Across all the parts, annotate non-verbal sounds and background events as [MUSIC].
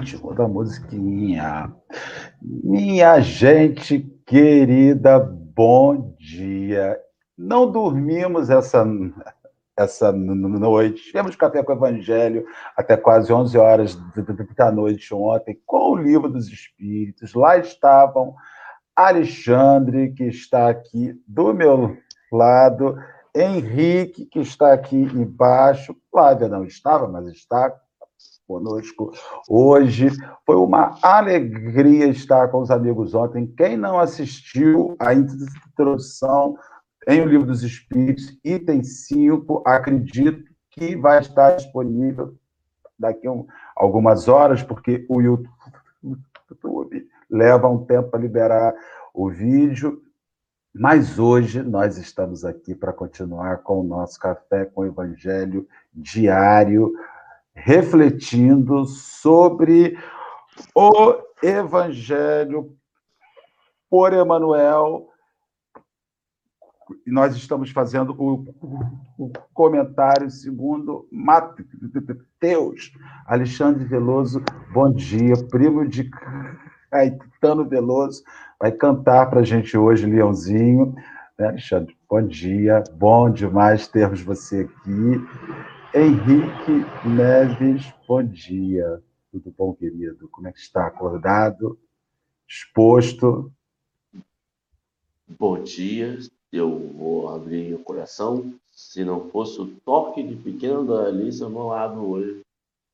ritmo da musiquinha. Minha gente querida, bom dia. Não dormimos essa, essa noite. Tivemos café com o Evangelho até quase 11 horas da noite ontem, com o Livro dos Espíritos. Lá estavam Alexandre, que está aqui do meu lado, Henrique, que está aqui embaixo. Flávia não estava, mas está conosco hoje. Foi uma alegria estar com os amigos ontem. Quem não assistiu a introdução em O Livro dos Espíritos, item 5, acredito que vai estar disponível daqui a um, algumas horas, porque o YouTube leva um tempo para liberar o vídeo. Mas hoje nós estamos aqui para continuar com o nosso café com o Evangelho diário, refletindo sobre o Evangelho por Emmanuel. Nós estamos fazendo o, comentário segundo Mateus. Alexandre Veloso, bom dia, primo de Caetano Veloso, vai cantar para a gente hoje, Leãozinho. Alexandre? Bom dia, bom demais termos você aqui. Henrique Neves, bom dia. Tudo bom, querido? Como é que está? Acordado? Exposto? Bom dia. Eu vou abrir o coração. Se não fosse o toque de pequena da Alice ao meu lado hoje,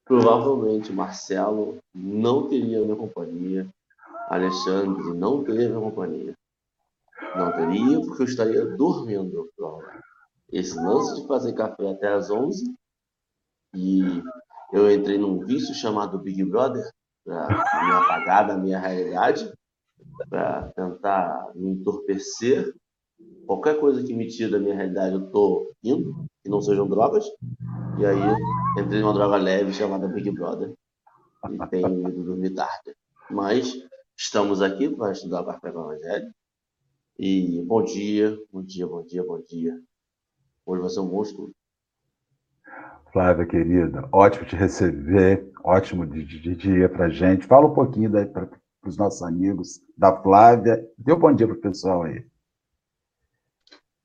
provavelmente Marcelo não teria minha companhia Alexandre não teve a companhia. Não teria, porque eu estaria dormindo, Esse lance de fazer café até às 11 e eu entrei num vício chamado Big Brother para me apagar da minha realidade, para tentar me entorpecer. Qualquer coisa que me tire da minha realidade, eu tô indo, que não sejam drogas. E aí entrei numa droga leve chamada Big Brother e tenho ido dormir tarde. Mas Estamos aqui para estudar o Café com Evangelho. E bom dia, bom dia, bom dia, bom dia. Hoje vai ser um bom. Flávia, querida, ótimo te receber, ótimo dia para gente. Fala um pouquinho para os nossos amigos da Flávia. Dê um bom dia para o pessoal aí.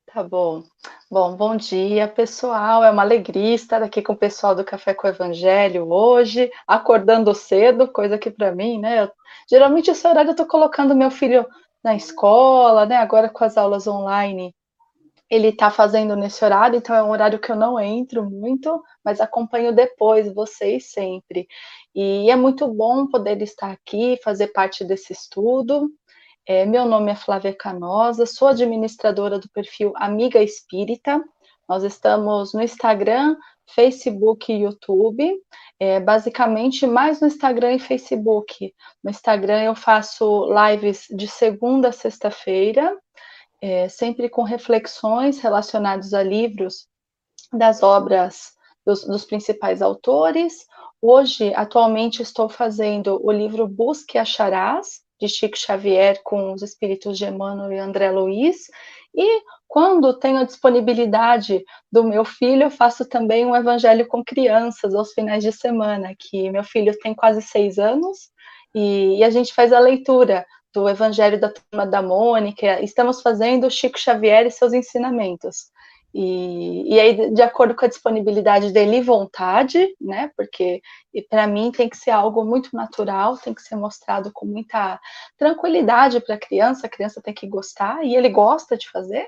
Tá bom. Bom, bom dia, pessoal. É uma alegria estar aqui com o pessoal do Café com o Evangelho hoje, acordando cedo, coisa que para mim, né? Eu, geralmente esse horário eu estou colocando meu filho na escola, né? Agora com as aulas online, ele está fazendo nesse horário, então é um horário que eu não entro muito, mas acompanho depois vocês sempre. E é muito bom poder estar aqui, fazer parte desse estudo. É, meu nome é Flávia Canosa, sou administradora do perfil Amiga Espírita. Nós estamos no Instagram, Facebook e YouTube. É, basicamente, mais no Instagram e Facebook. No Instagram eu faço lives de segunda a sexta-feira, é, sempre com reflexões relacionadas a livros das obras dos, dos principais autores. Hoje, atualmente, estou fazendo o livro Busque Acharás, de Chico Xavier com os espíritos de Emmanuel e André Luiz. E quando tenho a disponibilidade do meu filho, eu faço também um evangelho com crianças aos finais de semana, que meu filho tem quase seis anos, e, e a gente faz a leitura do Evangelho da Turma da Mônica, estamos fazendo Chico Xavier e seus ensinamentos. E, e aí, de acordo com a disponibilidade dele e vontade, né? Porque para mim tem que ser algo muito natural, tem que ser mostrado com muita tranquilidade para a criança, a criança tem que gostar, e ele gosta de fazer.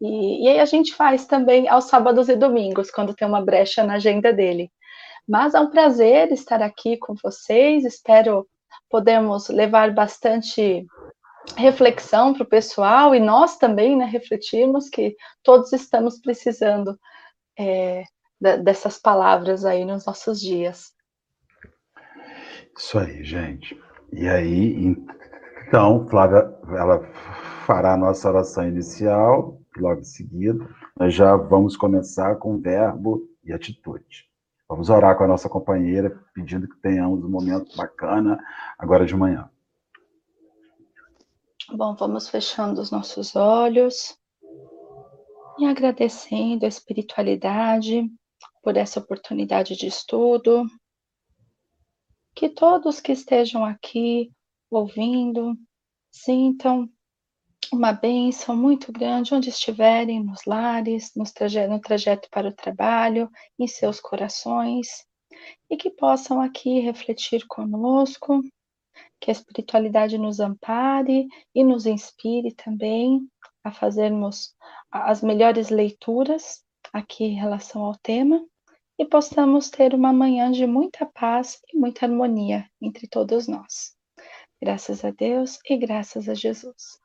E, e aí a gente faz também aos sábados e domingos, quando tem uma brecha na agenda dele. Mas é um prazer estar aqui com vocês, espero podemos levar bastante reflexão para o pessoal e nós também né, refletirmos que todos estamos precisando é, dessas palavras aí nos nossos dias. Isso aí, gente. E aí, então, Flávia, ela fará a nossa oração inicial, logo em seguida, nós já vamos começar com verbo e atitude. Vamos orar com a nossa companheira, pedindo que tenhamos um momento bacana agora de manhã. Bom, vamos fechando os nossos olhos e agradecendo a espiritualidade por essa oportunidade de estudo. que todos que estejam aqui ouvindo sintam uma bênção muito grande onde estiverem, nos lares, nos traje no trajeto para o trabalho, em seus corações, e que possam aqui refletir conosco, que a espiritualidade nos ampare e nos inspire também a fazermos as melhores leituras aqui em relação ao tema e possamos ter uma manhã de muita paz e muita harmonia entre todos nós. Graças a Deus e graças a Jesus.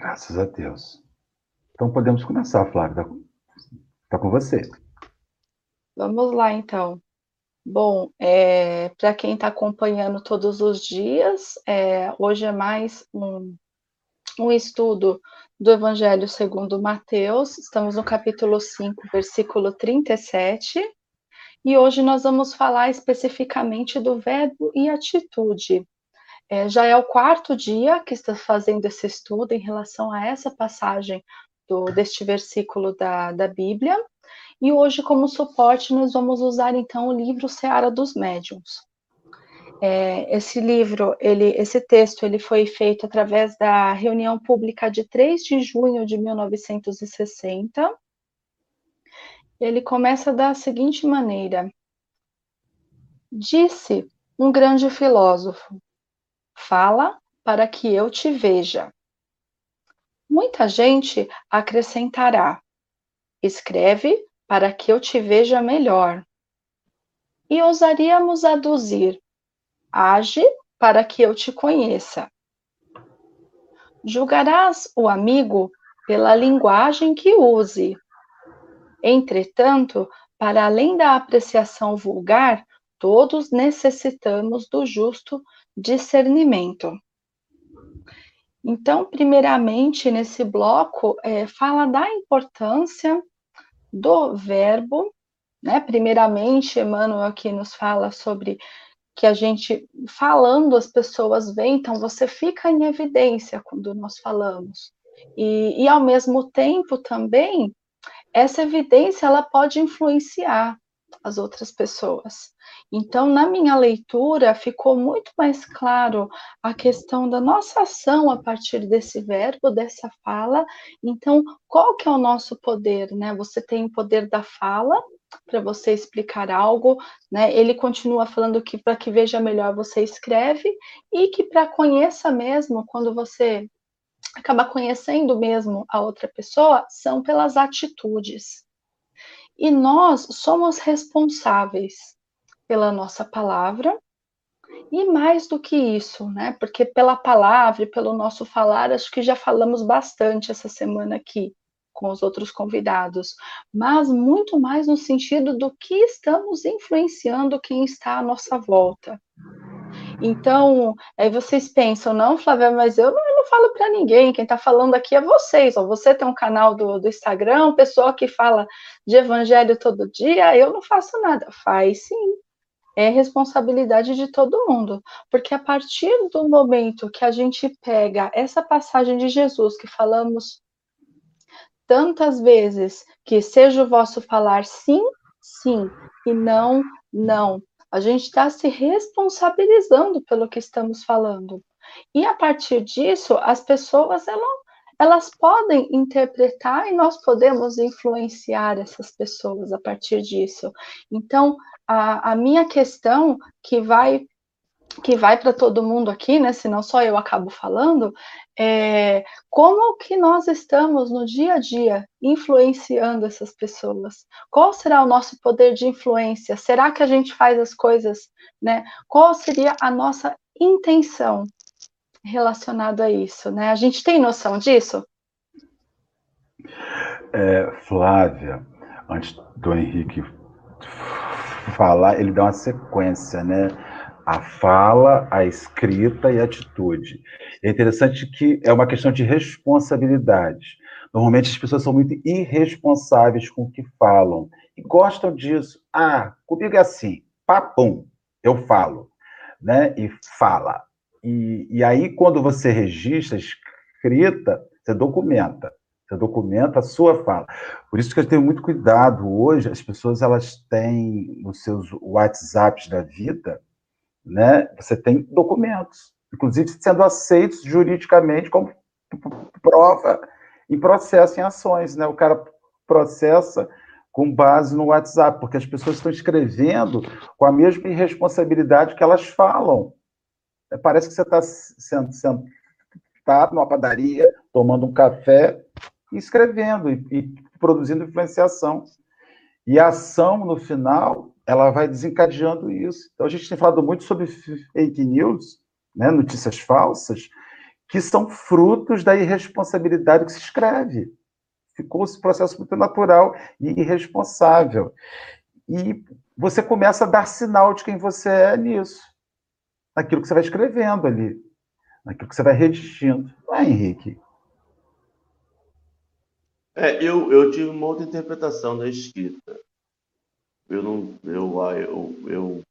Graças a Deus. Então podemos começar, Flávia. Está com você. Vamos lá, então. Bom, é, para quem está acompanhando todos os dias, é, hoje é mais um, um estudo do Evangelho segundo Mateus. Estamos no capítulo 5, versículo 37. E hoje nós vamos falar especificamente do verbo e atitude. É, já é o quarto dia que está fazendo esse estudo em relação a essa passagem do, deste versículo da, da Bíblia. E hoje, como suporte, nós vamos usar então o livro Seara dos Médiuns. É, esse livro, ele, esse texto, ele foi feito através da reunião pública de 3 de junho de 1960. Ele começa da seguinte maneira: Disse um grande filósofo: Fala para que eu te veja. Muita gente acrescentará: Escreve para que eu te veja melhor. E ousaríamos aduzir: Age para que eu te conheça. Julgarás o amigo pela linguagem que use. Entretanto, para além da apreciação vulgar, todos necessitamos do justo discernimento. Então, primeiramente, nesse bloco, é, fala da importância do verbo, né? Primeiramente, Emmanuel aqui nos fala sobre que a gente falando as pessoas veem, então você fica em evidência quando nós falamos. E, e ao mesmo tempo também essa evidência ela pode influenciar as outras pessoas. Então, na minha leitura, ficou muito mais claro a questão da nossa ação a partir desse verbo, dessa fala. Então, qual que é o nosso poder, né? Você tem o poder da fala para você explicar algo, né? Ele continua falando que para que veja melhor você escreve e que para conheça mesmo, quando você acaba conhecendo mesmo a outra pessoa, são pelas atitudes. E nós somos responsáveis pela nossa palavra, e mais do que isso, né? Porque pela palavra e pelo nosso falar, acho que já falamos bastante essa semana aqui com os outros convidados, mas muito mais no sentido do que estamos influenciando quem está à nossa volta. Então, aí vocês pensam, não, Flávia, mas eu não, falo para ninguém, quem está falando aqui é vocês. Ó, você tem um canal do, do Instagram, pessoa que fala de evangelho todo dia, eu não faço nada. Faz sim, é responsabilidade de todo mundo, porque a partir do momento que a gente pega essa passagem de Jesus que falamos tantas vezes, que seja o vosso falar sim, sim, e não, não. A gente está se responsabilizando pelo que estamos falando. E a partir disso, as pessoas elas, elas podem interpretar e nós podemos influenciar essas pessoas a partir disso. Então, a, a minha questão que vai que vai para todo mundo aqui, né? Senão só eu acabo falando, é como que nós estamos no dia a dia influenciando essas pessoas? Qual será o nosso poder de influência? Será que a gente faz as coisas, né? Qual seria a nossa intenção relacionada a isso, né? A gente tem noção disso? É, Flávia, antes do Henrique falar, ele dá uma sequência, né? A fala, a escrita e a atitude. É interessante que é uma questão de responsabilidade. Normalmente as pessoas são muito irresponsáveis com o que falam e gostam disso. Ah, comigo é assim, papum, eu falo, né? E fala. E, e aí, quando você registra, escrita, você documenta. Você documenta a sua fala. Por isso que eu tenho muito cuidado hoje. As pessoas elas têm nos seus WhatsApps da vida, né? Você tem documentos, inclusive sendo aceitos juridicamente como prova em processo em ações, né? O cara processa com base no WhatsApp, porque as pessoas estão escrevendo com a mesma irresponsabilidade que elas falam. Parece que você está sentado numa padaria, tomando um café escrevendo e, e produzindo influenciação. E a ação, no final, ela vai desencadeando isso. Então, a gente tem falado muito sobre fake news, né, notícias falsas, que são frutos da irresponsabilidade que se escreve. Ficou esse processo muito natural e irresponsável. E você começa a dar sinal de quem você é nisso, naquilo que você vai escrevendo ali, naquilo que você vai redigindo. Não é, Henrique? É, eu, eu tive uma outra interpretação da escrita. Eu não, eu, eu, eu,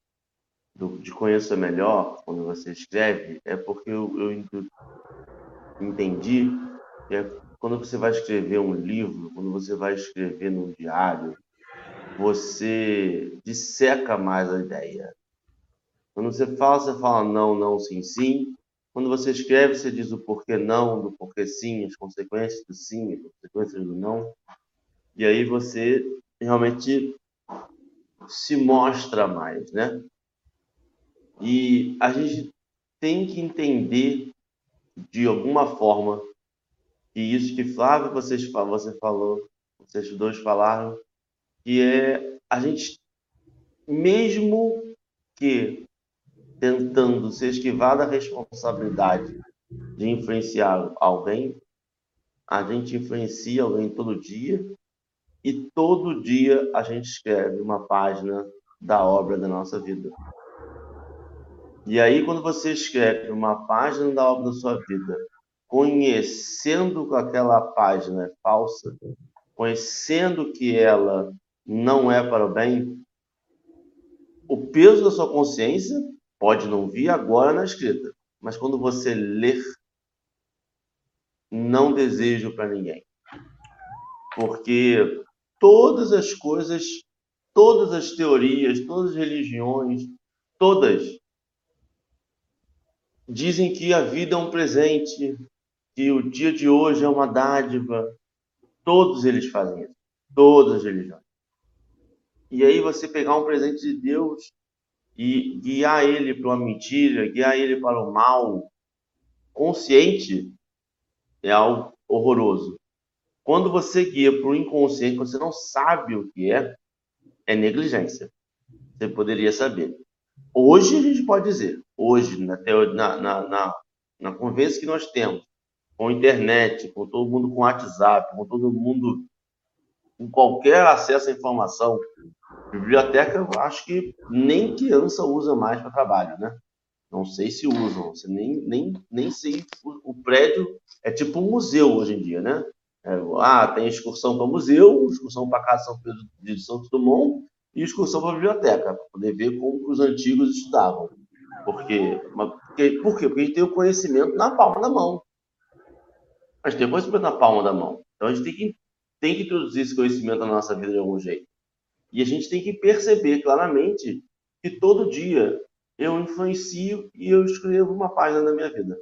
eu te conheço melhor quando você escreve, é porque eu, eu entendi que é quando você vai escrever um livro, quando você vai escrever num diário, você disseca mais a ideia. Quando você fala, você fala não, não, sim, sim. Quando você escreve, você diz o porquê não, do porquê sim, as consequências do sim, as consequências do não. E aí você realmente se mostra mais, né? E a gente tem que entender de alguma forma que isso que Flávio vocês você falou, vocês dois falaram, que é a gente mesmo que tentando se esquivar da responsabilidade de influenciar alguém, a gente influencia alguém todo dia e todo dia a gente escreve uma página da obra da nossa vida. E aí, quando você escreve uma página da obra da sua vida, conhecendo que aquela página é falsa, conhecendo que ela não é para o bem, o peso da sua consciência Pode não vir agora na escrita, mas quando você ler, não desejo para ninguém. Porque todas as coisas, todas as teorias, todas as religiões, todas dizem que a vida é um presente, que o dia de hoje é uma dádiva. Todos eles fazem isso. Todas as religiões. E aí você pegar um presente de Deus e guiar ele para uma mentira, guiar ele para o mal consciente é algo horroroso. Quando você guia para o inconsciente, você não sabe o que é, é negligência. Você poderia saber. Hoje a gente pode dizer, hoje, na, na, na, na, conversa que nós temos, com internet, com todo mundo com WhatsApp, com todo mundo com qualquer acesso à informação, Biblioteca, acho que nem criança usa mais para trabalho, né? Não sei se usam, nem, nem, nem sei. O, o prédio é tipo um museu hoje em dia, né? É, ah, tem excursão para museu, excursão para casa São Pedro de Santos Dumont e excursão para biblioteca, para poder ver como os antigos estudavam. Porque, porque, por quê? Porque a gente tem o conhecimento na palma da mão. A gente tem o conhecimento na palma da mão. Então a gente tem que, tem que introduzir esse conhecimento na nossa vida de algum jeito. E a gente tem que perceber claramente que todo dia eu influencio e eu escrevo uma página da minha vida.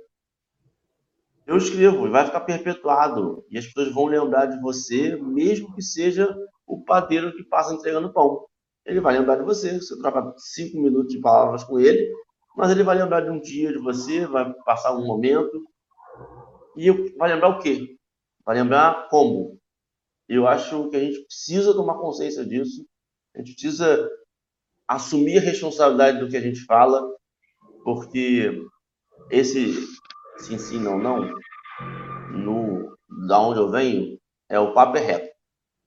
Eu escrevo e vai ficar perpetuado. E as pessoas vão lembrar de você, mesmo que seja o padeiro que passa entregando pão. Ele vai lembrar de você. Você troca cinco minutos de palavras com ele, mas ele vai lembrar de um dia de você, vai passar um momento. E vai lembrar o quê? Vai lembrar como? Eu acho que a gente precisa tomar consciência disso a gente precisa assumir a responsabilidade do que a gente fala, porque esse sim, sim, não, não, no, da onde eu venho, é o papo é reto,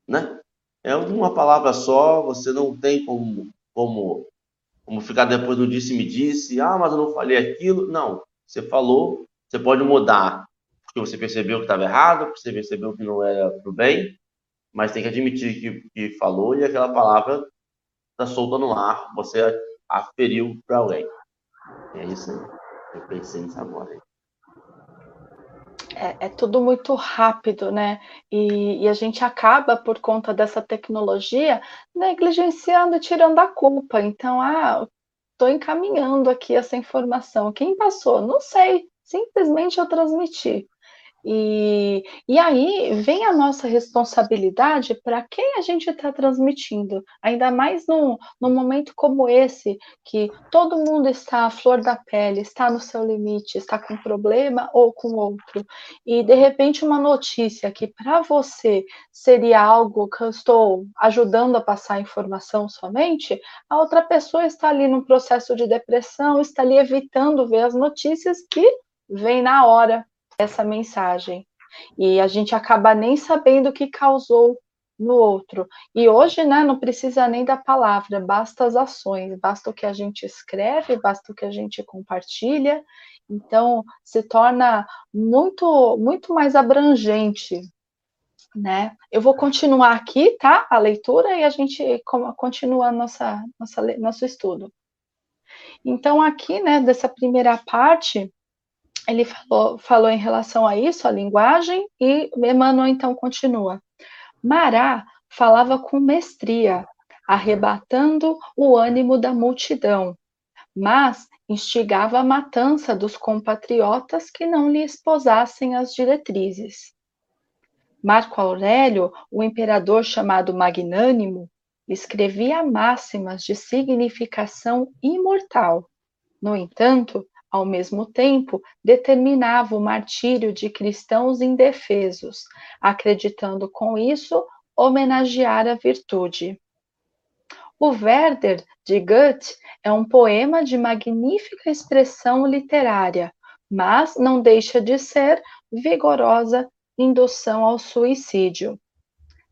né? É uma palavra só, você não tem como, como, como ficar depois do disse-me disse, ah, mas eu não falei aquilo. Não, você falou, você pode mudar, porque você percebeu que estava errado, porque você percebeu que não era para o bem, mas tem que admitir que, que falou e aquela palavra está solta no ar, você aferiu para alguém. É isso aí. Eu pensei nisso agora. é, é, tudo muito rápido, né? E, e, a gente acaba, por conta dessa tecnologia, negligenciando e tirando a culpa. Então, ah, estou encaminhando aqui essa informação. Quem passou? Não sei. Simplesmente eu transmiti. E, e aí vem a nossa responsabilidade para quem a gente está transmitindo, ainda mais num, num momento como esse, que todo mundo está à flor da pele, está no seu limite, está com um problema ou com outro, e de repente uma notícia que para você seria algo que eu estou ajudando a passar informação somente, a outra pessoa está ali num processo de depressão, está ali evitando ver as notícias que vem na hora essa mensagem. E a gente acaba nem sabendo o que causou no outro. E hoje, né, não precisa nem da palavra, basta as ações, basta o que a gente escreve, basta o que a gente compartilha. Então, se torna muito muito mais abrangente, né? Eu vou continuar aqui, tá? A leitura e a gente continua nossa, nossa nosso estudo. Então, aqui, né, dessa primeira parte, ele falou, falou em relação a isso, a linguagem, e Emmanuel então continua. Mará falava com mestria, arrebatando o ânimo da multidão, mas instigava a matança dos compatriotas que não lhe esposassem as diretrizes. Marco Aurélio, o imperador chamado Magnânimo, escrevia máximas de significação imortal. No entanto, ao mesmo tempo, determinava o martírio de cristãos indefesos, acreditando com isso homenagear a virtude. O Werder de Goethe é um poema de magnífica expressão literária, mas não deixa de ser vigorosa indução ao suicídio.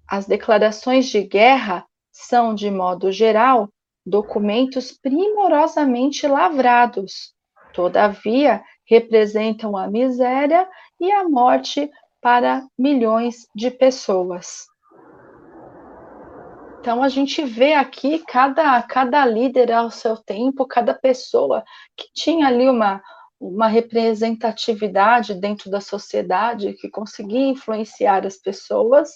As declarações de guerra são, de modo geral, documentos primorosamente lavrados, Todavia, representam a miséria e a morte para milhões de pessoas. Então a gente vê aqui cada, cada líder ao seu tempo, cada pessoa que tinha ali uma, uma representatividade dentro da sociedade, que conseguia influenciar as pessoas.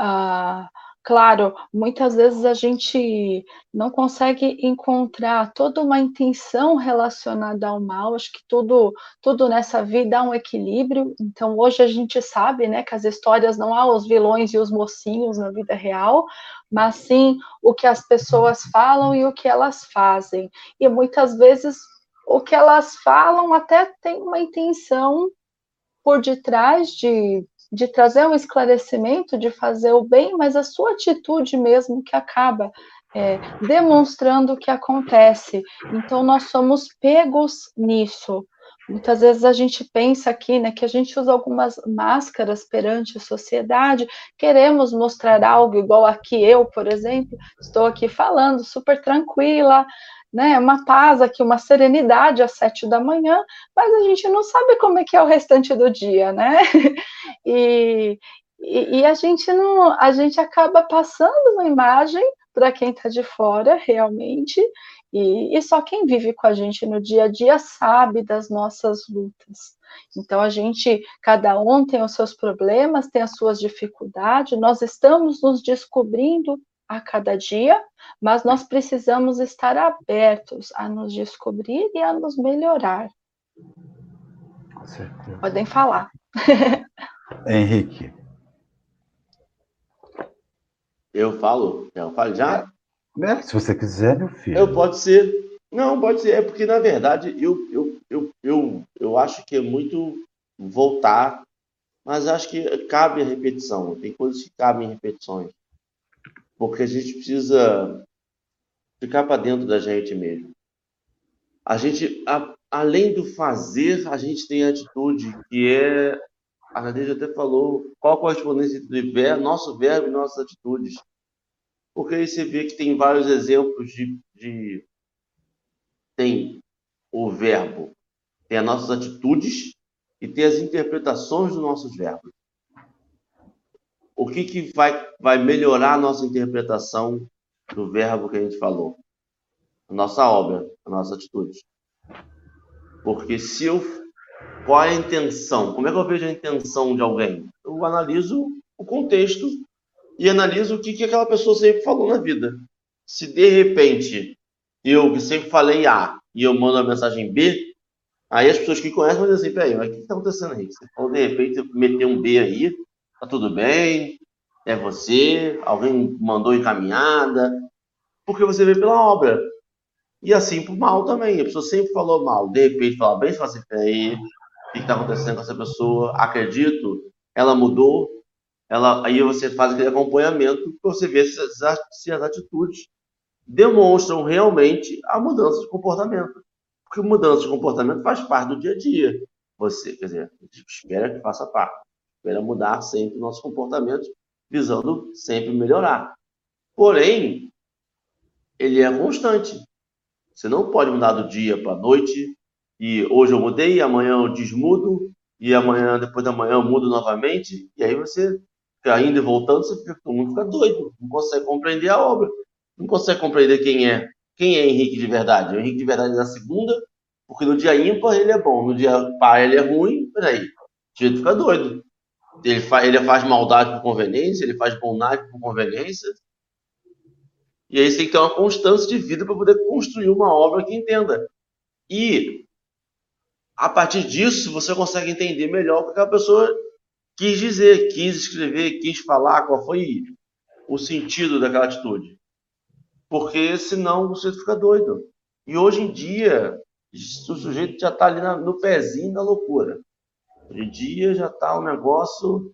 Ah, Claro, muitas vezes a gente não consegue encontrar toda uma intenção relacionada ao mal. Acho que tudo, tudo nessa vida há um equilíbrio. Então, hoje a gente sabe, né, que as histórias não há os vilões e os mocinhos na vida real, mas sim o que as pessoas falam e o que elas fazem. E muitas vezes o que elas falam até tem uma intenção por detrás de de trazer um esclarecimento, de fazer o bem, mas a sua atitude mesmo que acaba é, demonstrando o que acontece. Então, nós somos pegos nisso. Muitas vezes a gente pensa aqui, né, que a gente usa algumas máscaras perante a sociedade, queremos mostrar algo igual aqui eu, por exemplo, estou aqui falando super tranquila, né, uma paz aqui, uma serenidade às sete da manhã, mas a gente não sabe como é que é o restante do dia, né? [LAUGHS] E, e, e a gente não, a gente acaba passando uma imagem para quem está de fora, realmente, e, e, só quem vive com a gente no dia a dia sabe das nossas lutas. Então, a gente, cada um tem os seus problemas, tem as suas dificuldades, nós estamos nos descobrindo a cada dia, mas nós precisamos estar abertos a nos descobrir e a nos melhorar. Podem falar. [LAUGHS] Henrique. Eu falo? Eu falo já? É, se você quiser, meu filho. Eu pode ser. Não, pode ser. É porque, na verdade, eu, eu, eu, eu, eu acho que é muito voltar, mas acho que cabe a repetição. Tem coisas que cabem repetições porque a gente precisa ficar para dentro da gente mesmo. A gente, a, além do fazer, a gente tem a atitude, que é, a Nadege até falou, qual a correspondência entre ver, nosso verbo e nossas atitudes. Porque aí você vê que tem vários exemplos de, de tem o verbo, tem as nossas atitudes e tem as interpretações dos nossos verbos o que, que vai, vai melhorar a nossa interpretação do verbo que a gente falou? A nossa obra, a nossa atitude. Porque se eu qual é a intenção? Como é que eu vejo a intenção de alguém? Eu analiso o contexto e analiso o que, que aquela pessoa sempre falou na vida. Se de repente eu que sempre falei A e eu mando a mensagem B, aí as pessoas que conhecem vão dizer assim, peraí, mas o que está acontecendo aí? Você falou de repente meter um B aí, tá tudo bem, é você, alguém mandou encaminhada, porque você vê pela obra. E assim pro mal também. A pessoa sempre falou mal, de repente fala bem, você fala assim, peraí, o que está acontecendo com essa pessoa? Acredito, ela mudou, ela, aí você faz aquele acompanhamento para você ver se, se as atitudes demonstram realmente a mudança de comportamento. Porque mudança de comportamento faz parte do dia a dia. Você, quer dizer, espera que faça parte. Espera mudar sempre o nosso comportamento, visando sempre melhorar. Porém, ele é constante. Você não pode mudar do dia para a noite, e hoje eu mudei, amanhã eu desmudo, e amanhã, depois da manhã, eu mudo novamente, e aí você fica indo e voltando, você fica, todo mundo fica doido, não consegue compreender a obra, não consegue compreender quem é, quem é Henrique de verdade. O Henrique de verdade é na segunda, porque no dia ímpar ele é bom, no dia par ele é ruim, peraí, o jeito fica doido. Ele faz, ele faz maldade por conveniência, ele faz bondade por conveniência, e aí você tem que ter uma constância de vida para poder construir uma obra que entenda. E a partir disso, você consegue entender melhor o que aquela pessoa quis dizer, quis escrever, quis falar, qual foi o sentido daquela atitude. Porque senão você fica doido. E hoje em dia, o sujeito já está ali no pezinho da loucura. Hoje em dia já está um negócio.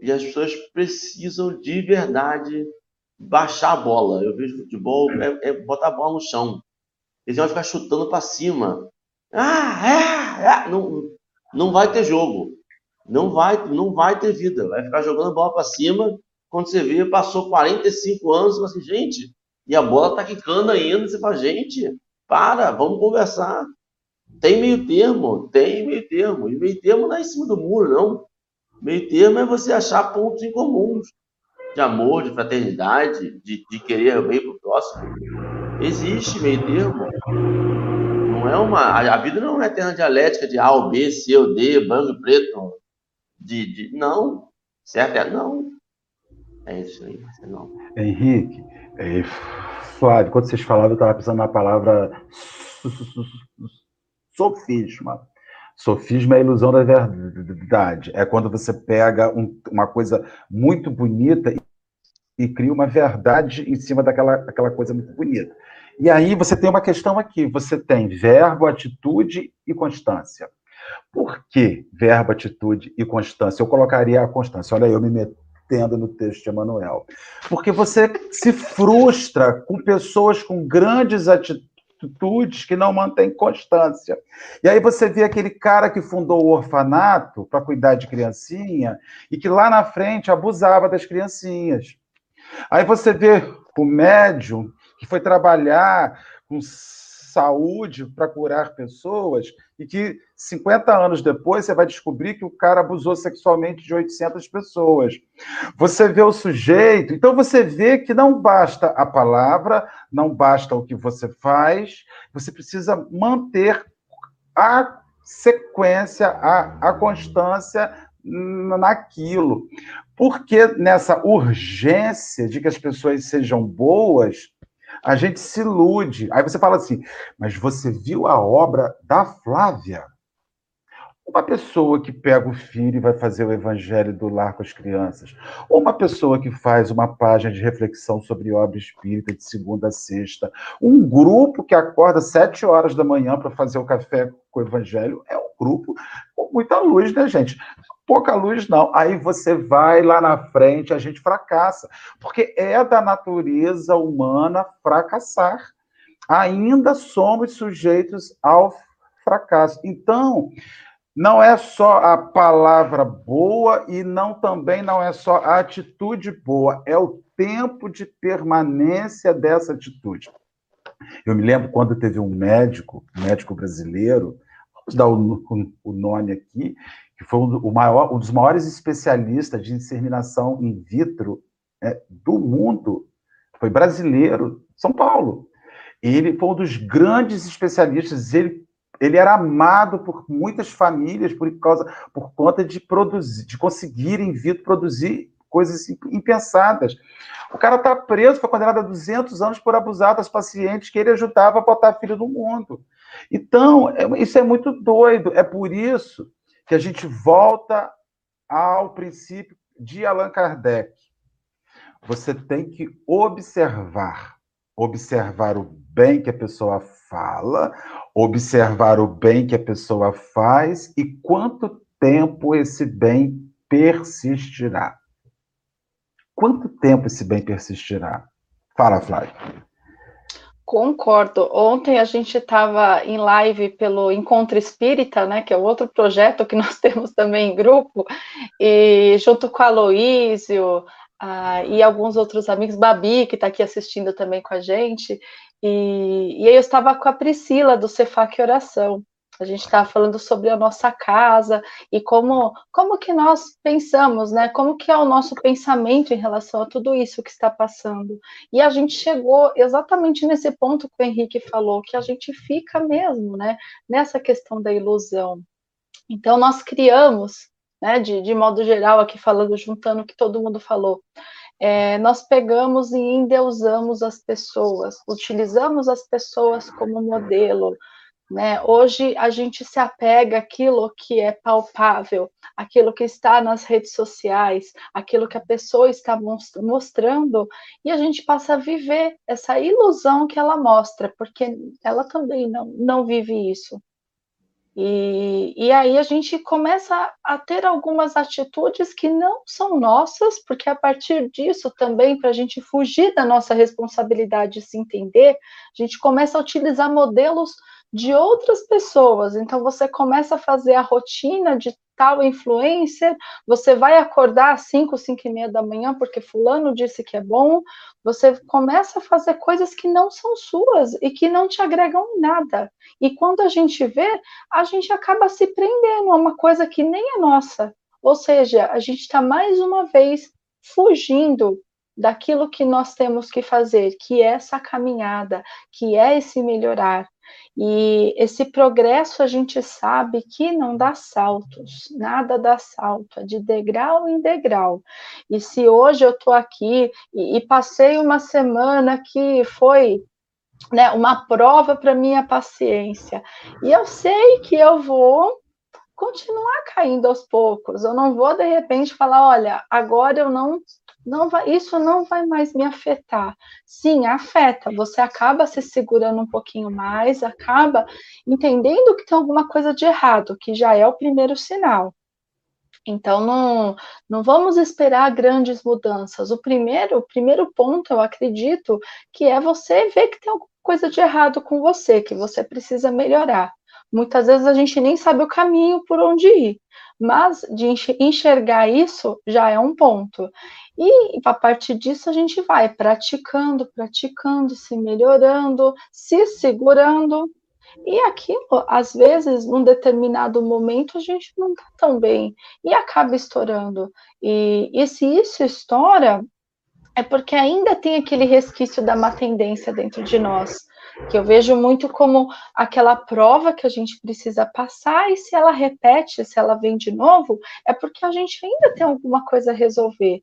E as pessoas precisam de verdade baixar a bola. Eu vejo futebol, é, é botar a bola no chão. Eles vão ficar chutando para cima. Ah, é, é. Não, não vai ter jogo. Não vai, não vai ter vida. Vai ficar jogando a bola para cima. Quando você vê, passou 45 anos, você fala assim, gente, e a bola tá quicando ainda. Você fala, gente, para, vamos conversar. Tem meio termo, tem meio termo. E meio termo não é em cima do muro, não. Meio termo é você achar pontos em comuns de amor, de fraternidade, de, de querer bem para o próximo. Existe meio termo. Não é uma. A vida não é eterna dialética de A ou B, C ou D, branco e preto. De, de, não. Certo? É, não. É isso aí, não. Henrique, é, Flávio, quando vocês falavam, eu estava pensando na palavra sofisma. Sofisma é a ilusão da verdade. É quando você pega um, uma coisa muito bonita e, e cria uma verdade em cima daquela aquela coisa muito bonita. E aí você tem uma questão aqui: você tem verbo, atitude e constância. Por que verbo, atitude e constância? Eu colocaria a constância. Olha, eu me metendo no texto de Emanuel. Porque você se frustra com pessoas com grandes atitudes atitudes que não mantêm constância. E aí você vê aquele cara que fundou o orfanato para cuidar de criancinha e que lá na frente abusava das criancinhas. Aí você vê o médium que foi trabalhar com saúde para curar pessoas e que 50 anos depois você vai descobrir que o cara abusou sexualmente de 800 pessoas. Você vê o sujeito, então você vê que não basta a palavra, não basta o que você faz, você precisa manter a sequência, a, a constância naquilo. Porque nessa urgência de que as pessoas sejam boas, a gente se ilude. Aí você fala assim, mas você viu a obra da Flávia? Uma pessoa que pega o filho e vai fazer o evangelho do lar com as crianças. Ou uma pessoa que faz uma página de reflexão sobre obra espírita de segunda a sexta. Um grupo que acorda sete horas da manhã para fazer o café com o evangelho é um grupo com muita luz, né, gente? pouca luz, não. Aí você vai lá na frente, a gente fracassa. Porque é da natureza humana fracassar. Ainda somos sujeitos ao fracasso. Então, não é só a palavra boa e não também não é só a atitude boa, é o tempo de permanência dessa atitude. Eu me lembro quando teve um médico, um médico brasileiro, vamos dar o, o nome aqui, que foi um, maior, um dos maiores especialistas de inseminação in vitro né, do mundo, foi brasileiro, São Paulo. Ele foi um dos grandes especialistas, ele Ele era amado por muitas famílias por causa, por conta de produzir, de conseguirem vir produzir coisas impensadas. O cara está preso, foi condenado a 200 anos por abusar das pacientes que ele ajudava a botar filho no mundo. Então, é, isso é muito doido. É por isso que a gente volta ao princípio de Allan Kardec. Você tem que observar, observar o bem que a pessoa fala, observar o bem que a pessoa faz e quanto tempo esse bem persistirá. Quanto tempo esse bem persistirá? Fala, Flávio. Concordo. Ontem a gente estava em live pelo Encontro Espírita, né, que é outro projeto que [LAUGHS] nós temos também em grupo, e junto com a Aloísio ah, e alguns outros amigos, Babi, que está aqui assistindo também com a gente, e, e aí eu estava com a Priscila do Cefac Oração. A gente estava falando sobre a nossa casa e como, como que nós pensamos, né? Como que é o nosso pensamento em relação a tudo isso que está passando. E a gente chegou exatamente nesse ponto que o Henrique falou, que a gente fica mesmo, né? Nessa questão da ilusão. Então, nós criamos, né, de, de modo geral, aqui falando, juntando o que todo mundo falou, é, nós pegamos e endeusamos as pessoas, utilizamos as pessoas como modelo, né? Hoje a gente se apega àquilo que é palpável, aquilo que está nas redes sociais, aquilo que a pessoa está mostrando, e a gente passa a viver essa ilusão que ela mostra, porque ela também não, não vive isso. E, e aí a gente começa a ter algumas atitudes que não são nossas, porque a partir disso também, para a gente fugir da nossa responsabilidade e se entender, a gente começa a utilizar modelos de outras pessoas. Então você começa a fazer a rotina de tal influencer, você vai acordar às 5, 5 e meia da manhã porque fulano disse que é bom, você começa a fazer coisas que não são suas e que não te agregam nada. E quando a gente vê, a gente acaba se prendendo a uma coisa que nem é nossa. Ou seja, a gente está mais uma vez fugindo daquilo que nós temos que fazer, que é essa caminhada, que é esse melhorar. E esse progresso a gente sabe que não dá saltos, nada dá salto, é de degrau em degrau. E se hoje eu estou aqui e, e passei uma semana que foi né, uma prova para minha paciência, e eu sei que eu vou continuar caindo aos poucos. Eu não vou de repente falar, olha, agora eu não não vai, isso não vai mais me afetar. Sim, afeta. Você acaba se segurando um pouquinho mais, acaba entendendo que tem alguma coisa de errado, que já é o primeiro sinal. Então, não, não vamos esperar grandes mudanças. O primeiro, o primeiro ponto, eu acredito, que é você ver que tem alguma coisa de errado com você, que você precisa melhorar. Muitas vezes a gente nem sabe o caminho por onde ir, mas de enxergar isso já é um ponto. E a partir disso a gente vai praticando, praticando, se melhorando, se segurando. E aquilo, às vezes, num determinado momento, a gente não está tão bem e acaba estourando. E, e se isso estoura, é porque ainda tem aquele resquício da má tendência dentro de nós que eu vejo muito como aquela prova que a gente precisa passar, e se ela repete, se ela vem de novo, é porque a gente ainda tem alguma coisa a resolver.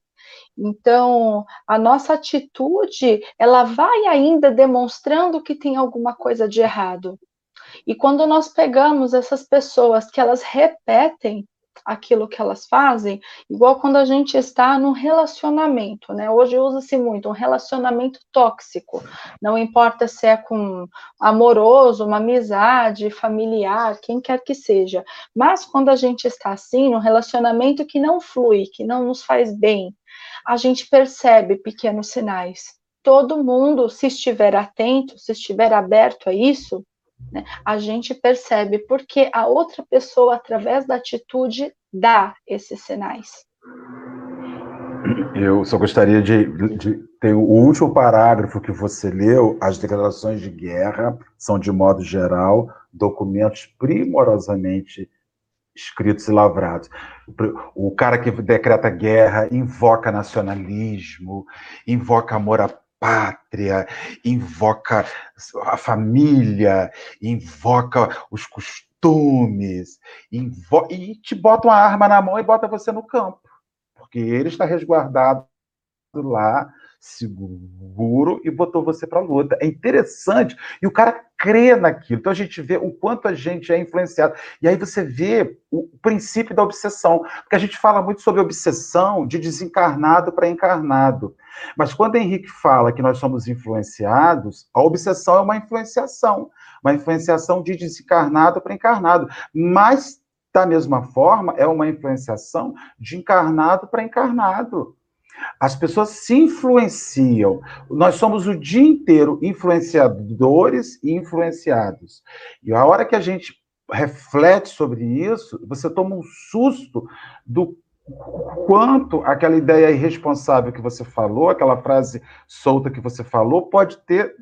Então, a nossa atitude, ela vai ainda demonstrando que tem alguma coisa de errado. E quando nós pegamos essas pessoas que elas repetem aquilo que elas fazem, igual quando a gente está num relacionamento, né? Hoje usa-se muito um relacionamento tóxico, não importa se é com amoroso, uma amizade, familiar, quem quer que seja. Mas quando a gente está assim, num relacionamento que não flui, que não nos faz bem, a gente percebe pequenos sinais. Todo mundo, se estiver atento, se estiver aberto a isso, né, a gente percebe porque a outra pessoa, através da atitude, dá esses sinais. Eu só gostaria de, de, ter o último parágrafo que você leu. As declarações de guerra são, de modo geral, documentos primorosamente escritos e lavrados. O cara que decreta guerra invoca nacionalismo, invoca amor à pátria, invoca a família, invoca os costumes, invo e te bota uma arma na mão e bota você no campo, porque ele está resguardado lá seguro e botou você para luta. É interessante. E o cara crê naquilo. Então a gente vê o quanto a gente é influenciado. E aí você vê o princípio da obsessão. Porque a gente fala muito sobre obsessão de desencarnado para encarnado. Mas quando Henrique fala que nós somos influenciados, a obsessão é uma influenciação. Uma influenciação de desencarnado para encarnado. Mas, da mesma forma, é uma influenciação de encarnado para encarnado. As pessoas se influenciam. Nós somos o dia inteiro influenciadores e influenciados. E a hora que a gente reflete sobre isso, você toma um susto do quanto aquela ideia irresponsável que você falou, aquela frase solta que você falou, pode ter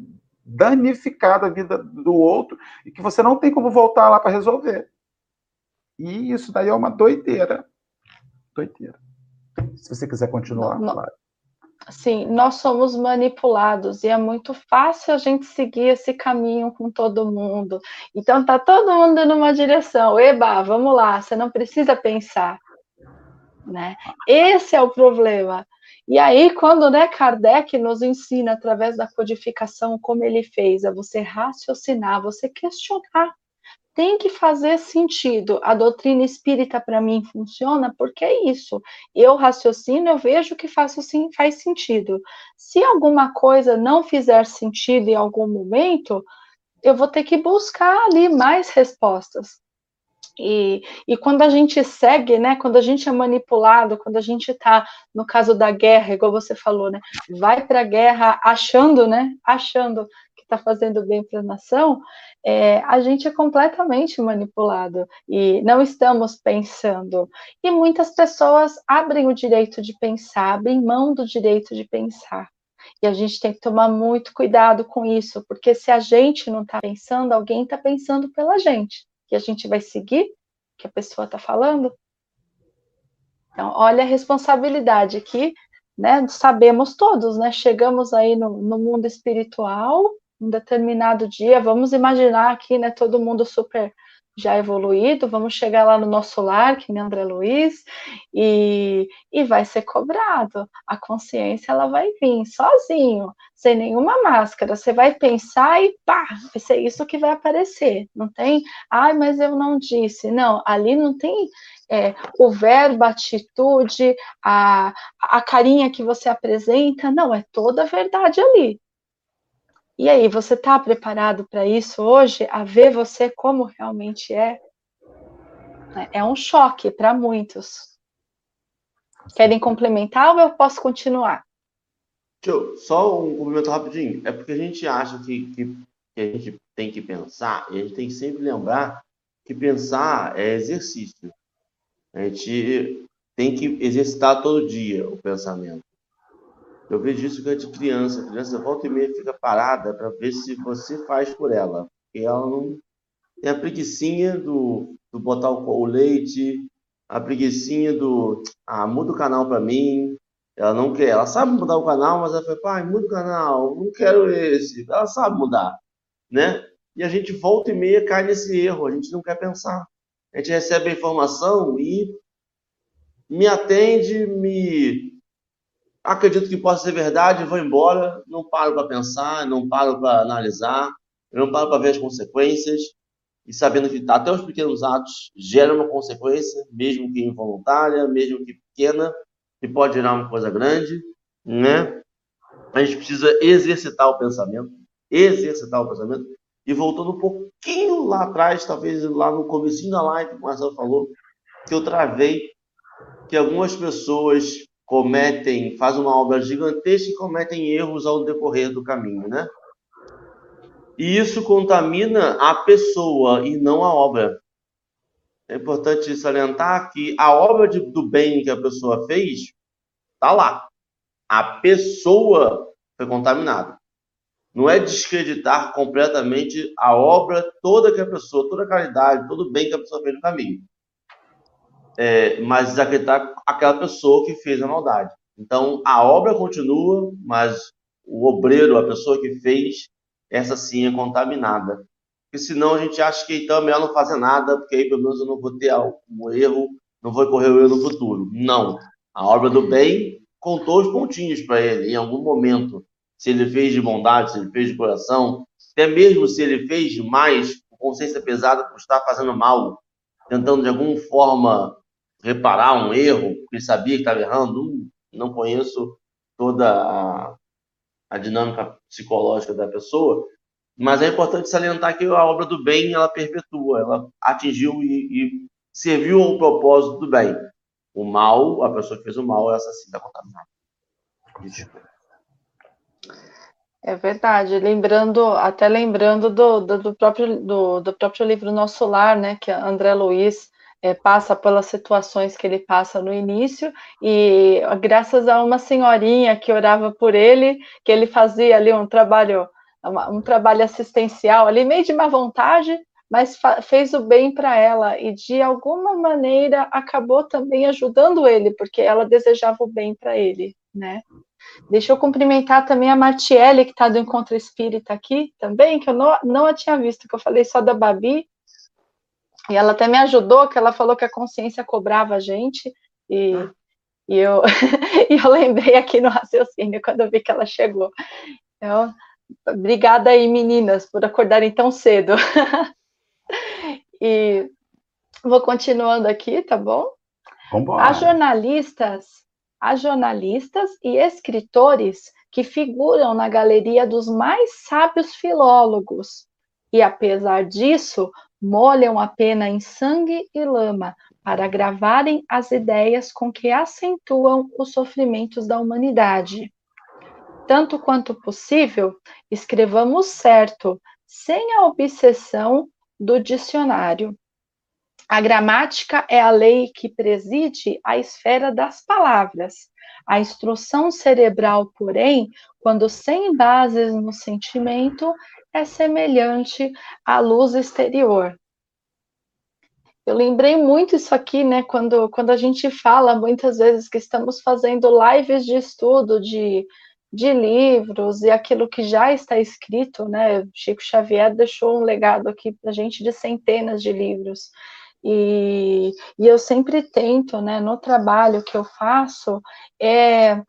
danificado a vida do outro e que você não tem como voltar lá para resolver. E isso daí é uma doideira. Doideira. Se você quiser continuar, não, claro. Sim, nós somos manipulados e é muito fácil a gente seguir esse caminho com todo mundo. Então tá todo mundo numa direção. Eba, vamos lá, você não precisa pensar. Né? Esse é o problema. E aí, quando né, Kardec nos ensina, através da codificação, como ele fez, a você raciocinar, você questionar tem que fazer sentido. A doutrina espírita para mim funciona porque é isso. Eu raciocino, eu vejo que faço sim, faz sentido. Se alguma coisa não fizer sentido em algum momento, eu vou ter que buscar ali mais respostas. E, e quando a gente segue, né, quando a gente é manipulado, quando a gente está, no caso da guerra, igual você falou, né, vai para a guerra achando, né, achando que está fazendo bem para a nação, é, a gente é completamente manipulado e não estamos pensando. E muitas pessoas abrem o direito de pensar, abrem mão do direito de pensar. E a gente tem que tomar muito cuidado com isso, porque se a gente não está pensando, alguém está pensando pela gente. E a gente vai seguir o que a pessoa está falando. Então, olha a responsabilidade aqui, né? Sabemos todos, né? Chegamos aí no, no mundo espiritual um determinado dia, vamos imaginar aqui, né, todo mundo super já evoluído, vamos chegar lá no nosso lar, que nem André Luiz, e, e vai ser cobrado. A consciência ela vai vir sozinho, sem nenhuma máscara. Você vai pensar e pá, vai ser isso que vai aparecer. Não tem, ai, mas eu não disse. Não, ali não tem é, o verbo, a atitude, a, a carinha que você apresenta. Não, é toda a verdade ali. E aí, você está preparado para isso hoje, a ver você como realmente é? É um choque para muitos. Querem complementar ou eu posso continuar? Eu, só um complemento rapidinho. É porque a gente acha que, que, que, a gente tem que pensar, e a gente tem que sempre lembrar que pensar é exercício. A gente tem que exercitar todo dia o pensamento. Eu vejo isso de criança. A criança volta e meia fica parada para ver se você faz por ela. Porque ela não tem a preguiçinha do, do botar o, o leite, a preguiçinha do ah, muda o canal para mim. Ela não quer, ela sabe mudar o canal, mas ela fala, pai, muda o canal, não quero esse. Ela sabe mudar, né? E a gente volta e meia cai nesse erro, a gente não quer pensar. A gente recebe a informação e me atende, me acredito que possa ser verdade, vou embora, não paro para pensar, não paro para analisar, não paro para ver as consequências, e sabendo que até os pequenos atos geram uma consequência, mesmo que involuntária, mesmo que pequena, e pode gerar uma coisa grande, né? A gente precisa exercitar o pensamento, exercitar o pensamento, e voltando um pouquinho lá atrás, talvez lá no comecinho da live, que o Marcelo falou, que eu travei que algumas pessoas cometem, faz uma obra gigantesca e cometem erros ao decorrer do caminho, né? E isso contamina a pessoa e não a obra. É importante salientar que a obra de, do bem que a pessoa fez está lá. A pessoa foi contaminada. Não é descreditar completamente a obra toda que a pessoa, toda a caridade, todo o bem que a pessoa fez no caminho é, mas desacreditar aquela pessoa que fez a maldade. Então, a obra continua, mas o obreiro, a pessoa que fez, essa sim é contaminada. Porque senão a gente acha que então é melhor não fazer nada, porque aí pelo menos eu não vou ter um erro, não vou correr o erro no futuro. Não. A obra do bem contou os pontinhos para ele em algum momento. Se ele fez de bondade, se ele fez de coração, até mesmo se ele fez demais, consciência pesada por estar fazendo mal, tentando de alguma forma reparar um erro, porque sabia que estava errando. Não conheço toda a, a dinâmica psicológica da pessoa, mas é importante salientar que a obra do bem ela perpetua, ela atingiu e, e serviu ao propósito do bem. O mal, a pessoa que fez o mal, sim está contaminada. É verdade, lembrando, até lembrando do, do, do próprio, do, do, próprio livro Nosso Lar, né, que André Luiz é, passa pelas situações que ele passa no início, e graças a uma senhorinha que orava por ele, que ele fazia ali um trabalho um trabalho assistencial ali, meio de má vontade, mas fez o bem para ela e de alguma maneira acabou também ajudando ele, porque ela desejava o bem para ele, né? Deixa eu cumprimentar também a Martiele, que está do Encontro Espírita aqui também, que eu não, não a tinha visto, que eu falei só da Babi, e ela até me ajudou, que ela falou que a consciência cobrava a gente, e, e, eu, [LAUGHS] e eu lembrei aqui no raciocínio quando eu vi que ela chegou. Então, Obrigada aí, meninas, por acordarem tão cedo. [LAUGHS] e vou continuando aqui, tá bom? Vambora. Há jornalistas, há jornalistas e escritores que figuram na galeria dos mais sábios filólogos e, apesar disso, molham a pena em sangue e lama para gravarem as ideias com que acentuam os sofrimentos da humanidade tanto quanto possível, escrevamos certo, sem a obsessão do dicionário. A gramática é a lei que preside a esfera das palavras. A instrução cerebral, porém, quando sem bases no sentimento, é semelhante à luz exterior. Eu lembrei muito isso aqui, né, quando, quando a gente fala muitas vezes que estamos fazendo lives de estudo de de livros e aquilo que já está escrito, né? Chico Xavier deixou um legado aqui para a gente de centenas de livros. E, e eu sempre tento, né, no trabalho que eu faço, é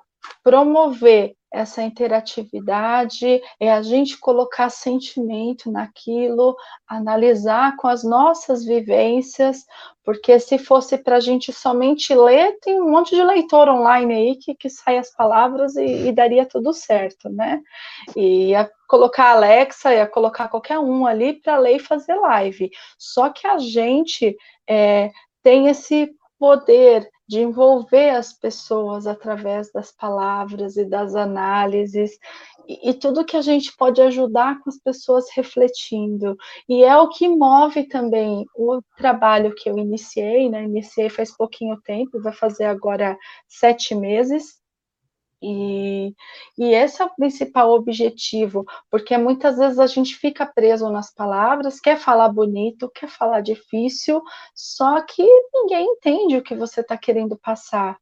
promover essa interatividade, é a gente colocar sentimento naquilo, analisar com as nossas vivências, porque se fosse para a gente somente ler, tem um monte de leitor online aí que, que sai as palavras e, e daria tudo certo, né? E ia colocar a Alexa, ia colocar qualquer um ali para ler e fazer live. Só que a gente é, tem esse poder de envolver as pessoas através das palavras e das análises e, e, tudo que a gente pode ajudar com as pessoas refletindo. E é o que move também o trabalho que eu iniciei, né? Iniciei faz pouquinho tempo, vai fazer agora sete meses. E, e esse é o principal objetivo, porque muitas vezes a gente fica preso nas palavras, quer falar bonito, quer falar difícil, só que ninguém entende o que você está querendo passar.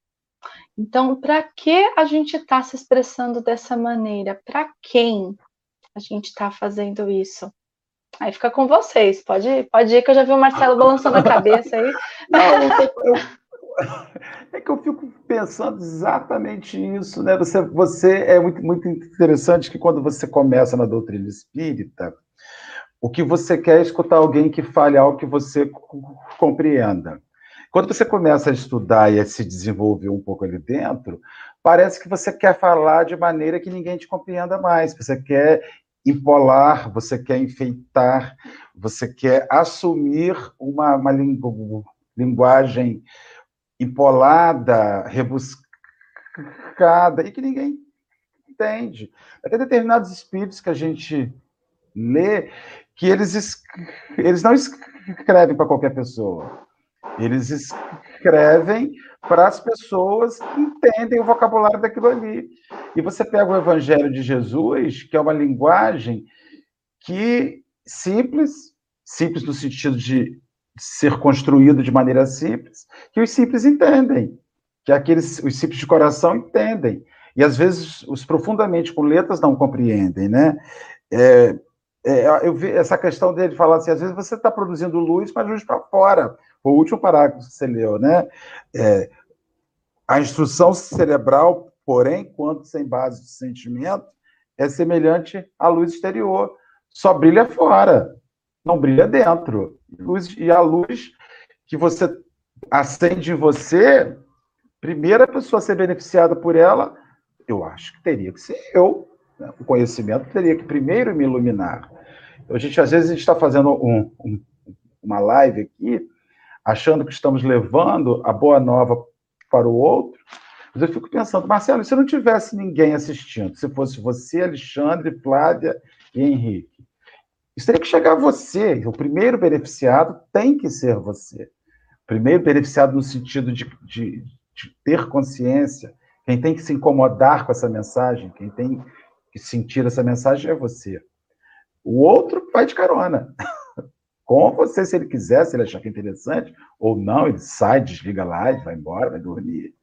Então, para que a gente está se expressando dessa maneira? Para quem a gente está fazendo isso? Aí fica com vocês. Pode, pode ir, que eu já vi o Marcelo [LAUGHS] balançando a cabeça aí. Não, eu, [LAUGHS] é que eu fico pensando exatamente isso, né? Você, você é muito, muito interessante que quando você começa na doutrina espírita, o que você quer é escutar alguém que fale algo que você compreenda. Quando você começa a estudar e a se desenvolver um pouco ali dentro, parece que você quer falar de maneira que ninguém te compreenda mais. Você quer empolar, você quer enfeitar, você quer assumir uma, uma linguagem empolada, rebuscada, e que ninguém entende. Até determinados espíritos que a gente lê, que eles, eles não escrevem para qualquer pessoa. Eles escrevem para as pessoas que entendem o vocabulário daquilo ali. E você pega o Evangelho de Jesus, que é uma linguagem que simples, simples no sentido de ser construído de maneira simples, que os simples entendem, que aqueles os simples de coração entendem. e às vezes os profundamente com letras não compreendem, né? É, é, eu vi essa questão dele falar assim, às vezes você está produzindo luz, mas luz para fora. O último parágrafo que você leu, né? É, a instrução cerebral, porém, quando sem base de sentimento, é semelhante à luz exterior. Só brilha fora, não brilha dentro. Luz, e a luz que você acende em você, primeira pessoa a ser beneficiada por ela, eu acho que teria que ser eu. Né? O conhecimento teria que primeiro me iluminar. A gente, às vezes, está fazendo um, um, uma live aqui, achando que estamos levando a boa nova para o outro, mas eu fico pensando, Marcelo, se não tivesse ninguém assistindo, se fosse você, Alexandre, Flávia e Henrique, isso teria que chegar a você. O primeiro beneficiado tem que ser você. O primeiro beneficiado no sentido de, de, de ter consciência. Quem tem que se incomodar com essa mensagem, quem tem que sentir essa mensagem é você. O outro vai de carona. [LAUGHS] Com você, se ele quiser, se ele achar que é interessante, ou não, ele sai, desliga live, vai embora, vai dormir.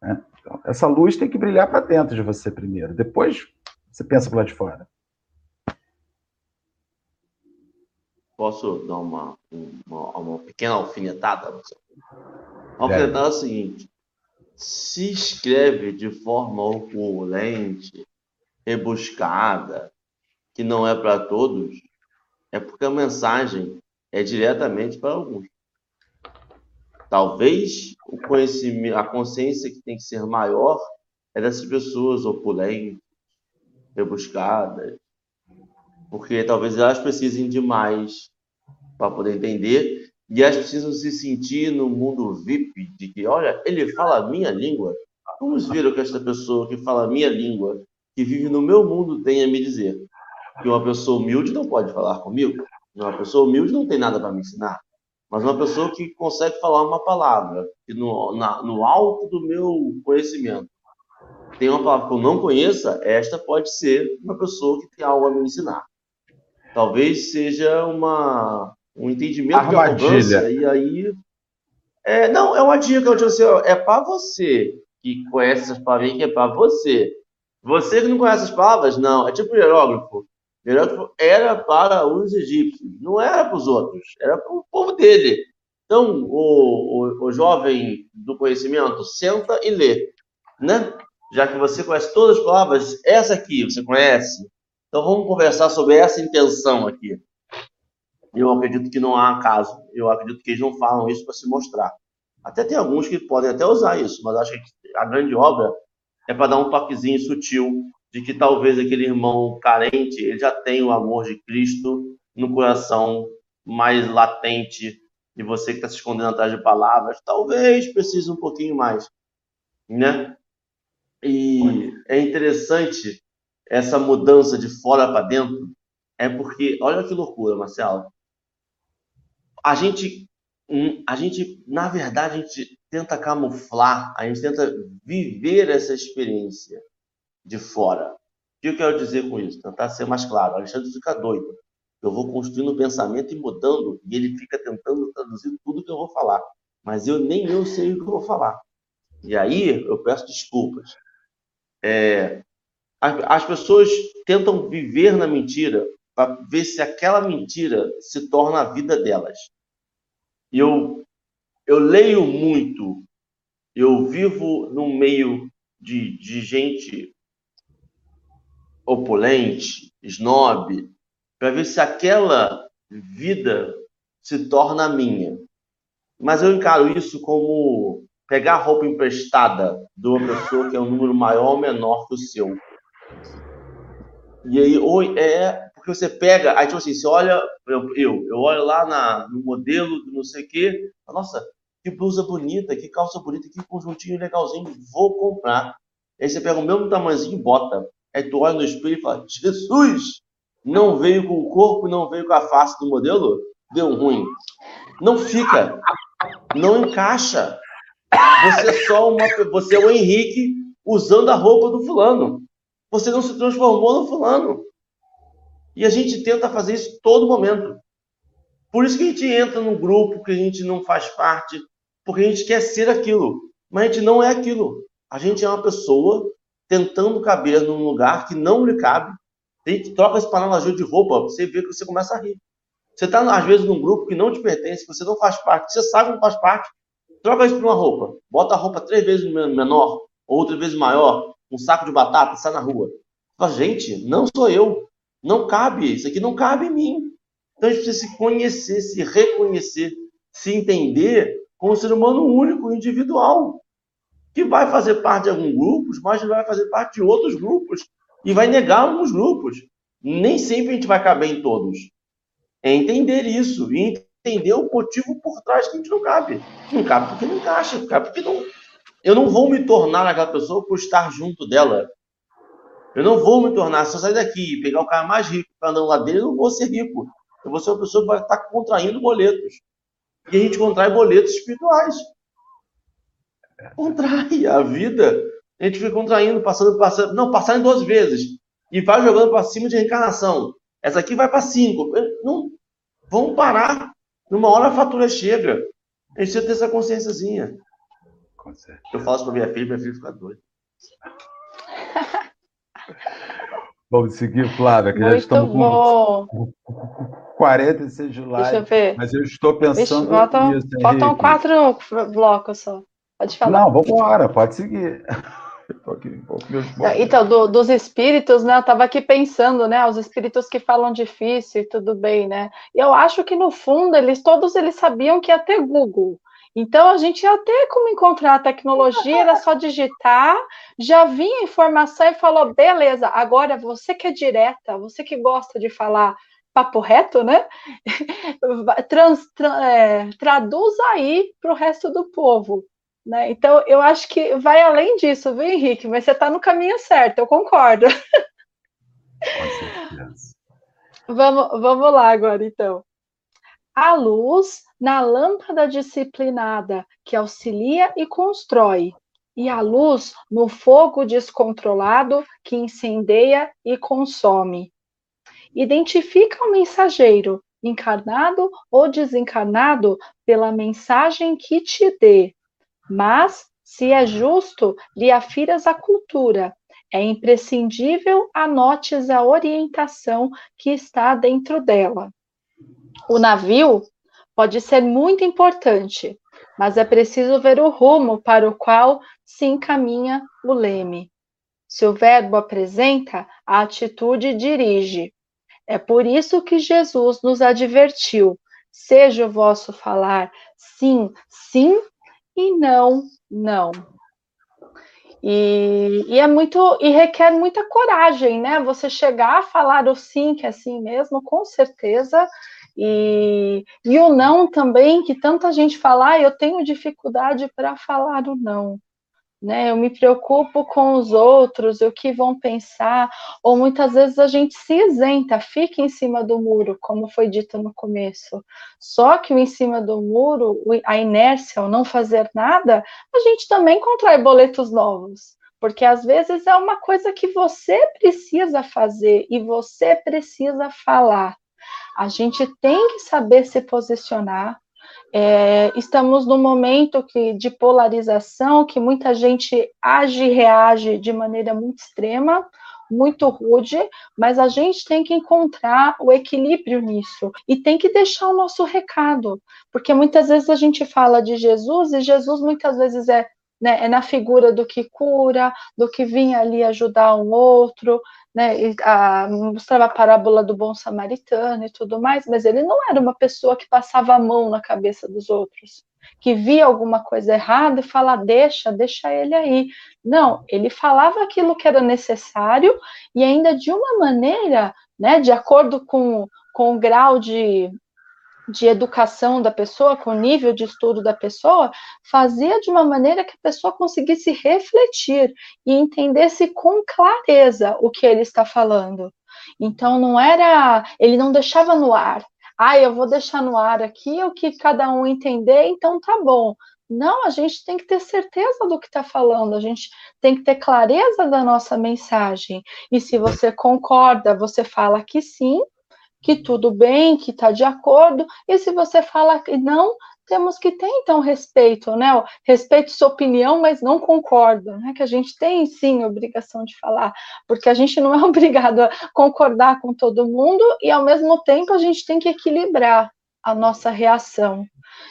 Né? Então, essa luz tem que brilhar para dentro de você primeiro. Depois você pensa para lá de fora. Posso dar uma, uma, uma pequena alfinetada? A alfinetada é o seguinte: se escreve de forma opulente, rebuscada, que não é para todos, é porque a mensagem é diretamente para alguns. Talvez o conhecimento, a consciência que tem que ser maior é dessas pessoas opulentes, rebuscadas, porque talvez elas precisem de mais para poder entender e elas precisam se sentir no mundo VIP de que, olha, ele fala a minha língua. Vamos ver o que esta pessoa que fala a minha língua, que vive no meu mundo, tem a me dizer. Que uma pessoa humilde não pode falar comigo. Uma pessoa humilde não tem nada para me ensinar. Mas uma pessoa que consegue falar uma palavra, que no, na, no alto do meu conhecimento, tem uma palavra que eu não conheça, esta pode ser uma pessoa que tem algo a me ensinar. Talvez seja uma, um entendimento Armadilha. de arrogância, e aí. É, não, é uma dica, eu digo assim, é para você que conhece essas palavras, que é para você. Você que não conhece as palavras, não. É tipo o hierógrafo. O hierógrafo era para os egípcios, não era para os outros, era para o povo dele. Então, o, o, o jovem do conhecimento senta e lê, né? Já que você conhece todas as palavras, essa aqui você conhece. Então, vamos conversar sobre essa intenção aqui. Eu acredito que não há caso. Eu acredito que eles não falam isso para se mostrar. Até tem alguns que podem até usar isso, mas acho que a grande obra é para dar um toquezinho sutil de que talvez aquele irmão carente ele já tem o amor de Cristo no coração mais latente e você que está se escondendo atrás de palavras, talvez precise um pouquinho mais, né? E é interessante essa mudança de fora para dentro, é porque olha que loucura, Marcelo. A gente a gente, na verdade, a gente tenta camuflar, a gente tenta viver essa experiência de fora. O que eu quero dizer com isso? Tentar ser mais claro. O Alexandre fica doido. Eu vou construindo o pensamento e mudando, e ele fica tentando traduzir tudo que eu vou falar. Mas eu nem eu sei o que eu vou falar. E aí eu peço desculpas. É, as pessoas tentam viver na mentira para ver se aquela mentira se torna a vida delas eu, eu leio muito, eu vivo no meio de, de gente opulente, snob, para ver se aquela vida se torna minha. Mas eu encaro isso como pegar roupa emprestada de uma pessoa que é um número maior ou menor que o seu. E aí, ou é porque você pega, aí tipo assim, você olha, eu, eu, olho lá na, no modelo do não sei o quê, nossa, que blusa bonita, que calça bonita, que conjuntinho legalzinho, vou comprar. Aí você pega o mesmo tamanhozinho e bota. Aí tu olha no espelho e fala, Jesus, não veio com o corpo, não veio com a face do modelo, deu ruim. Não fica, não encaixa. Você é só uma, você é o Henrique usando a roupa do fulano. Você não se transformou no fulano. E a gente tenta fazer isso todo momento. Por isso que a gente entra num grupo que a gente não faz parte, porque a gente quer ser aquilo, mas a gente não é aquilo. A gente é uma pessoa tentando caber num lugar que não lhe cabe. Tem, troca esse analogia de roupa, você vê que você começa a rir. Você está, às vezes, num grupo que não te pertence, que você não faz parte, você sabe que não faz parte, troca isso por uma roupa. Bota a roupa três vezes menor, ou outra vez maior, um saco de batata, sai na rua. Fala, gente, não sou eu. Não cabe, isso aqui não cabe em mim. Então a gente precisa se conhecer, se reconhecer, se entender como um ser humano único, individual, que vai fazer parte de alguns grupos, mas vai fazer parte de outros grupos e vai negar alguns grupos. Nem sempre a gente vai caber em todos. É entender isso e entender o motivo por trás que a gente não cabe. Não cabe porque não encaixa, não cabe porque não. Eu não vou me tornar aquela pessoa por estar junto dela. Eu não vou me tornar, se eu sair daqui e pegar o cara mais rico para andar lá dele, eu não vou ser rico. Eu vou ser uma pessoa que vai estar contraindo boletos. E a gente contrai boletos espirituais. Contrai a vida. A gente fica contraindo, passando, passando. Não, passar em duas vezes. E vai jogando para cima de reencarnação. Essa aqui vai para cinco. Não, vamos parar. Numa hora a fatura chega. A gente precisa ter essa consciênciazinha. Eu falo isso para minha filha, minha filha fica doida. [LAUGHS] Vamos seguir, Flávia, que Muito já estamos bom. com 46 de live. Deixa eu ver. Mas eu estou pensando Vixe, faltam, nisso, faltam quatro blocos só. Pode falar. Não, vamos embora, pode seguir. [LAUGHS] Eu aqui, com. Então, do- dos espíritos, né? Eu estava aqui pensando, né? Os espíritos que falam difícil e tudo bem, né? E eu acho que no fundo eles todos eles sabiam que ia ter Google. Então a gente ia ter como encontrar a tecnologia, era só digitar, já vinha a informação e falou: beleza, agora você que é direta, você que gosta de falar papo reto, né? [LAUGHS] Trans- tra- é, traduz aí para o resto do povo. Né? Então, eu acho que vai além disso, viu, Henrique? Mas você está no caminho certo, eu concordo. Com certeza. Vamos, vamos lá agora, então. A luz na lâmpada disciplinada, que auxilia e constrói, e a luz no fogo descontrolado, que incendeia e consome. Identifica o mensageiro, encarnado ou desencarnado, pela mensagem que te dê. Mas, se é justo, lhe afiras a cultura. É imprescindível anotes a orientação que está dentro dela. O navio pode ser muito importante, mas é preciso ver o rumo para o qual se encaminha o leme. Se o verbo apresenta, a atitude dirige. É por isso que Jesus nos advertiu: seja o vosso falar sim, sim e não, não. E, e, é muito e requer muita coragem, né? Você chegar a falar o sim, que é assim mesmo, com certeza, e, e o não também, que tanta gente fala, ah, eu tenho dificuldade para falar o não. Né, eu me preocupo com os outros, o que vão pensar, ou muitas vezes a gente se isenta, fica em cima do muro, como foi dito no começo. Só que o em cima do muro, a inércia, o não fazer nada, a gente também contrai boletos novos, porque às vezes é uma coisa que você precisa fazer e você precisa falar. A gente tem que saber se posicionar, é, estamos num momento que, de polarização, que muita gente age e reage de maneira muito extrema, muito rude, mas a gente tem que encontrar o equilíbrio nisso. E tem que deixar o nosso recado, porque muitas vezes a gente fala de Jesus e Jesus muitas vezes é, né, é na figura do que cura, do que vinha ali ajudar um outro, né, a, mostrava a parábola do bom samaritano e tudo mais, mas ele não era uma pessoa que passava a mão na cabeça dos outros, que via alguma coisa errada e falava, deixa, deixa ele aí. Não, ele falava aquilo que era necessário e ainda de uma maneira, né, de acordo com, com o grau de, de educação da pessoa, com o nível de estudo da pessoa, fazia de uma maneira que a pessoa conseguisse refletir e entendesse com clareza o que ele está falando. Então não era, ele não deixava no ar. Ah, eu vou deixar no ar aqui o que cada um entender, então tá bom. Não, a gente tem que ter certeza do que está falando, a gente tem que ter clareza da nossa mensagem. E se você concorda, você fala que sim, que tudo bem, que está de acordo, e se você fala que não, temos que ter então respeito, né? Respeito sua opinião, mas não concordo, né? Que a gente tem sim obrigação de falar, porque a gente não é [LAUGHS] obrigado a concordar com todo mundo e ao mesmo tempo a gente tem que equilibrar a nossa reação.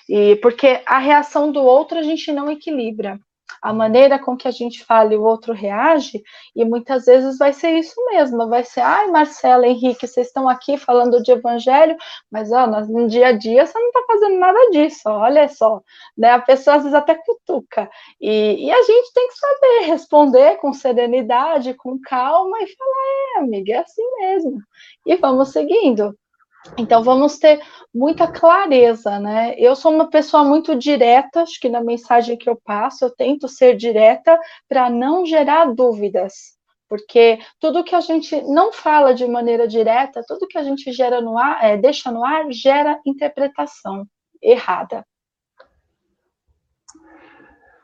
E porque a reação do outro a gente não equilibra a maneira com que a gente fala e o outro reage, e muitas vezes vai ser isso mesmo, vai ser, ai, Marcela, Henrique, vocês estão aqui falando de evangelho, mas ó, no dia a dia você não está fazendo nada disso, olha só, né? A pessoa às vezes até cutuca, e, e a gente tem que saber responder com serenidade, com calma, e falar, é, amiga, é assim mesmo, e vamos seguindo. Então vamos ter muita clareza, né? Eu sou uma pessoa muito direta, acho que na mensagem que eu passo, eu tento ser direta para não gerar dúvidas, porque tudo que a gente não fala de maneira direta, tudo que a gente gera no ar, é, deixa no ar, gera interpretação errada.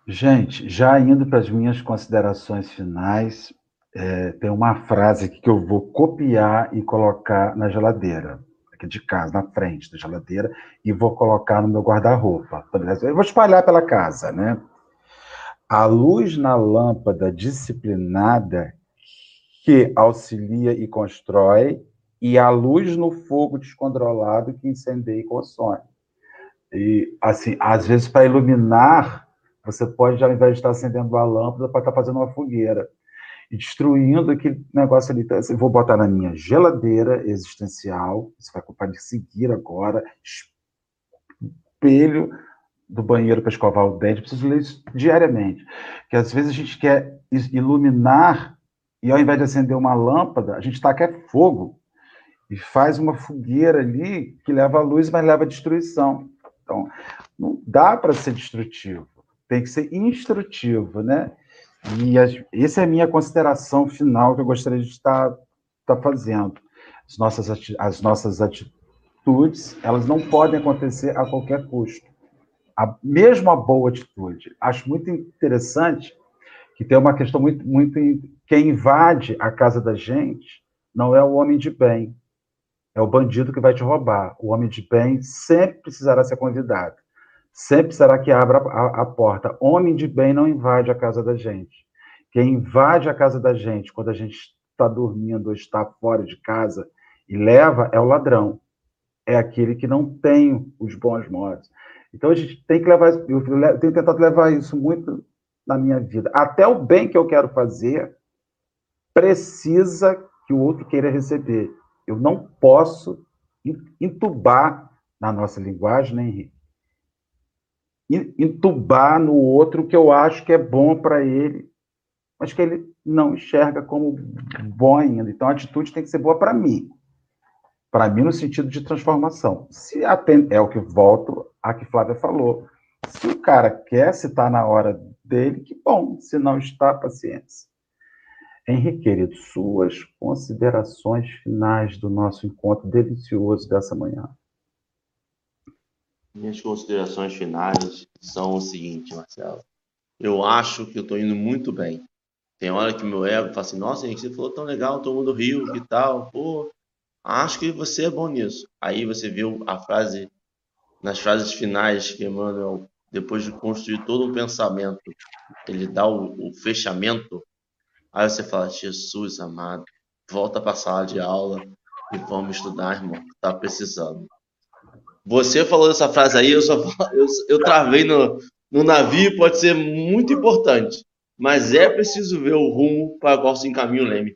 Gente, já indo para as minhas considerações finais, é, tem uma frase que eu vou copiar e colocar na geladeira aqui de casa, na frente da geladeira, e vou colocar no meu guarda-roupa. Eu vou espalhar pela casa, né? A luz na lâmpada disciplinada que auxilia e constrói, e a luz no fogo descontrolado que incendeia e consome. E, assim, às vezes, para iluminar, você pode, ao invés de estar acendendo a lâmpada, pode estar fazendo uma fogueira destruindo aquele negócio ali. Então, assim, vou botar na minha geladeira existencial, você vai comprar de seguir agora, espelho do banheiro para escovar o dente, preciso ler isso diariamente. Que às vezes a gente quer iluminar e ao invés de acender uma lâmpada, a gente taca é fogo e faz uma fogueira ali que leva a luz, mas leva a destruição. Então, não dá para ser destrutivo, tem que ser instrutivo, né? E as, essa é a minha consideração final que eu gostaria de estar, estar fazendo. As nossas, as nossas atitudes, elas não podem acontecer a qualquer custo. A, mesmo a boa atitude. Acho muito interessante que tem uma questão muito, muito. Quem invade a casa da gente não é o homem de bem, é o bandido que vai te roubar. O homem de bem sempre precisará ser convidado. Sempre será que abra a, a, porta. Homem de bem não invade a casa da gente. Quem invade a casa da gente quando a gente está dormindo ou está fora de casa e leva é o ladrão. É aquele que não tem os bons modos. Então a gente tem que levar, eu tenho tentado levar isso muito na minha vida. Até o bem que eu quero fazer precisa que o outro queira receber. Eu não posso entubar na nossa linguagem, né, Henrique? Entubar no outro que eu acho que é bom para ele, mas que ele não enxerga como bom ainda. Então a atitude tem que ser boa para mim. Para mim, no sentido de transformação. Se atende, é o que volto a que Flávia falou. Se o cara quer, se está na hora dele, que bom. Se não está, paciência. Henrique, querido, suas considerações finais do nosso encontro delicioso dessa manhã. Minhas considerações finais são o seguinte, Marcelo. Eu acho que eu estou indo muito bem. Tem hora que meu ego fala assim, nossa, Henrique, você falou tão legal, todo mundo riu e tal. Pô, acho que você é bom nisso. Aí você viu a frase, nas frases finais que Emmanuel, depois de construir todo o pensamento, ele dá o, o fechamento. Aí você fala, Jesus amado, volta para a sala de aula e vamos estudar, irmão. Tá precisando. Você falou dessa frase aí, eu só [LAUGHS] eu, eu travei no, no navio, pode ser muito importante, mas é preciso ver o rumo para qual se encaminha o leme.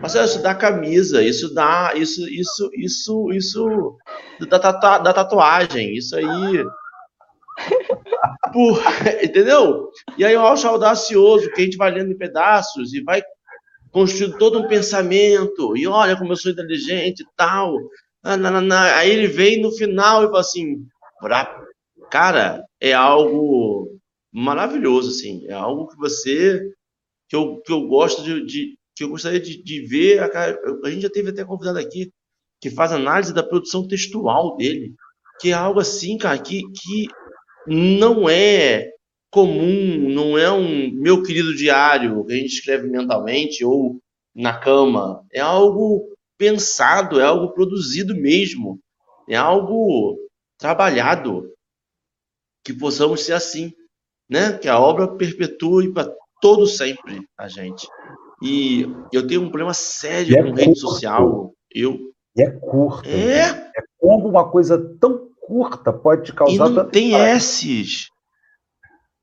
Mas isso dá camisa, isso dá isso isso isso isso da, tatua, da tatuagem, isso aí [LAUGHS] por, entendeu? E aí eu acho audacioso que a gente vai lendo em pedaços e vai construindo todo um pensamento. E olha como eu sou inteligente e tal. Aí ele vem no final e fala assim, cara, é algo maravilhoso, assim, é algo que você, que eu, que eu gosto de, de que eu gostaria de, de ver, a, a, gente já teve até convidado aqui, que faz análise da produção textual dele, que é algo assim, cara, que, que não é comum, não é um meu querido diário que a gente escreve mentalmente ou na cama, é algo pensado, é algo produzido mesmo, é algo trabalhado. que possamos ser assim, né? Que a obra perpetue para todo sempre a gente. E eu tenho um problema sério é com rede social. Eu e é curta. É. É como uma coisa tão curta pode te causar. E não tem S's.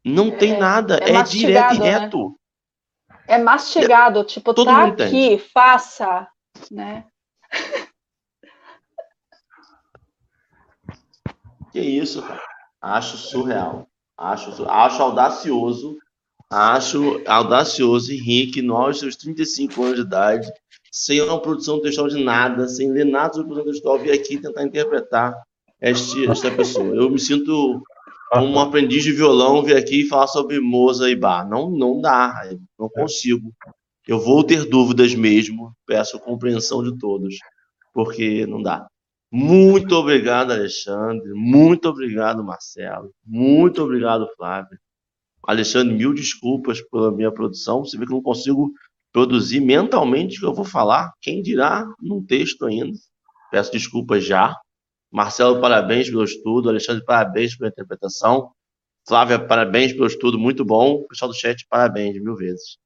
Não tem é, nada. É, é direto e né? reto. Né? É mastigado, tipo, Todo tá aqui, faça, né? Que isso, cara. Acho surreal. Acho, acho audacioso. Acho audacioso, Henrique, nós, seus 35 anos de idade, sem uma produção textual de nada, sem ler nada sobre produção textual, vir aqui tentar interpretar este, esta pessoa. Eu me sinto como um aprendiz de violão vir aqui e falar sobre Moza e Bar. Não, não dá, não consigo. Eu vou ter dúvidas mesmo, peço compreensão de todos, porque não dá. Muito obrigado, Alexandre. Muito obrigado, Marcelo. Muito obrigado, Flávio. Alexandre, mil desculpas pela minha produção. Você vê que eu não consigo produzir mentalmente o que eu vou falar. Quem dirá num texto ainda. Peço desculpas já. Marcelo, parabéns pelo estudo. Alexandre, parabéns pela interpretação. Flávia, parabéns pelo estudo, muito bom. Pessoal do chat, parabéns mil vezes.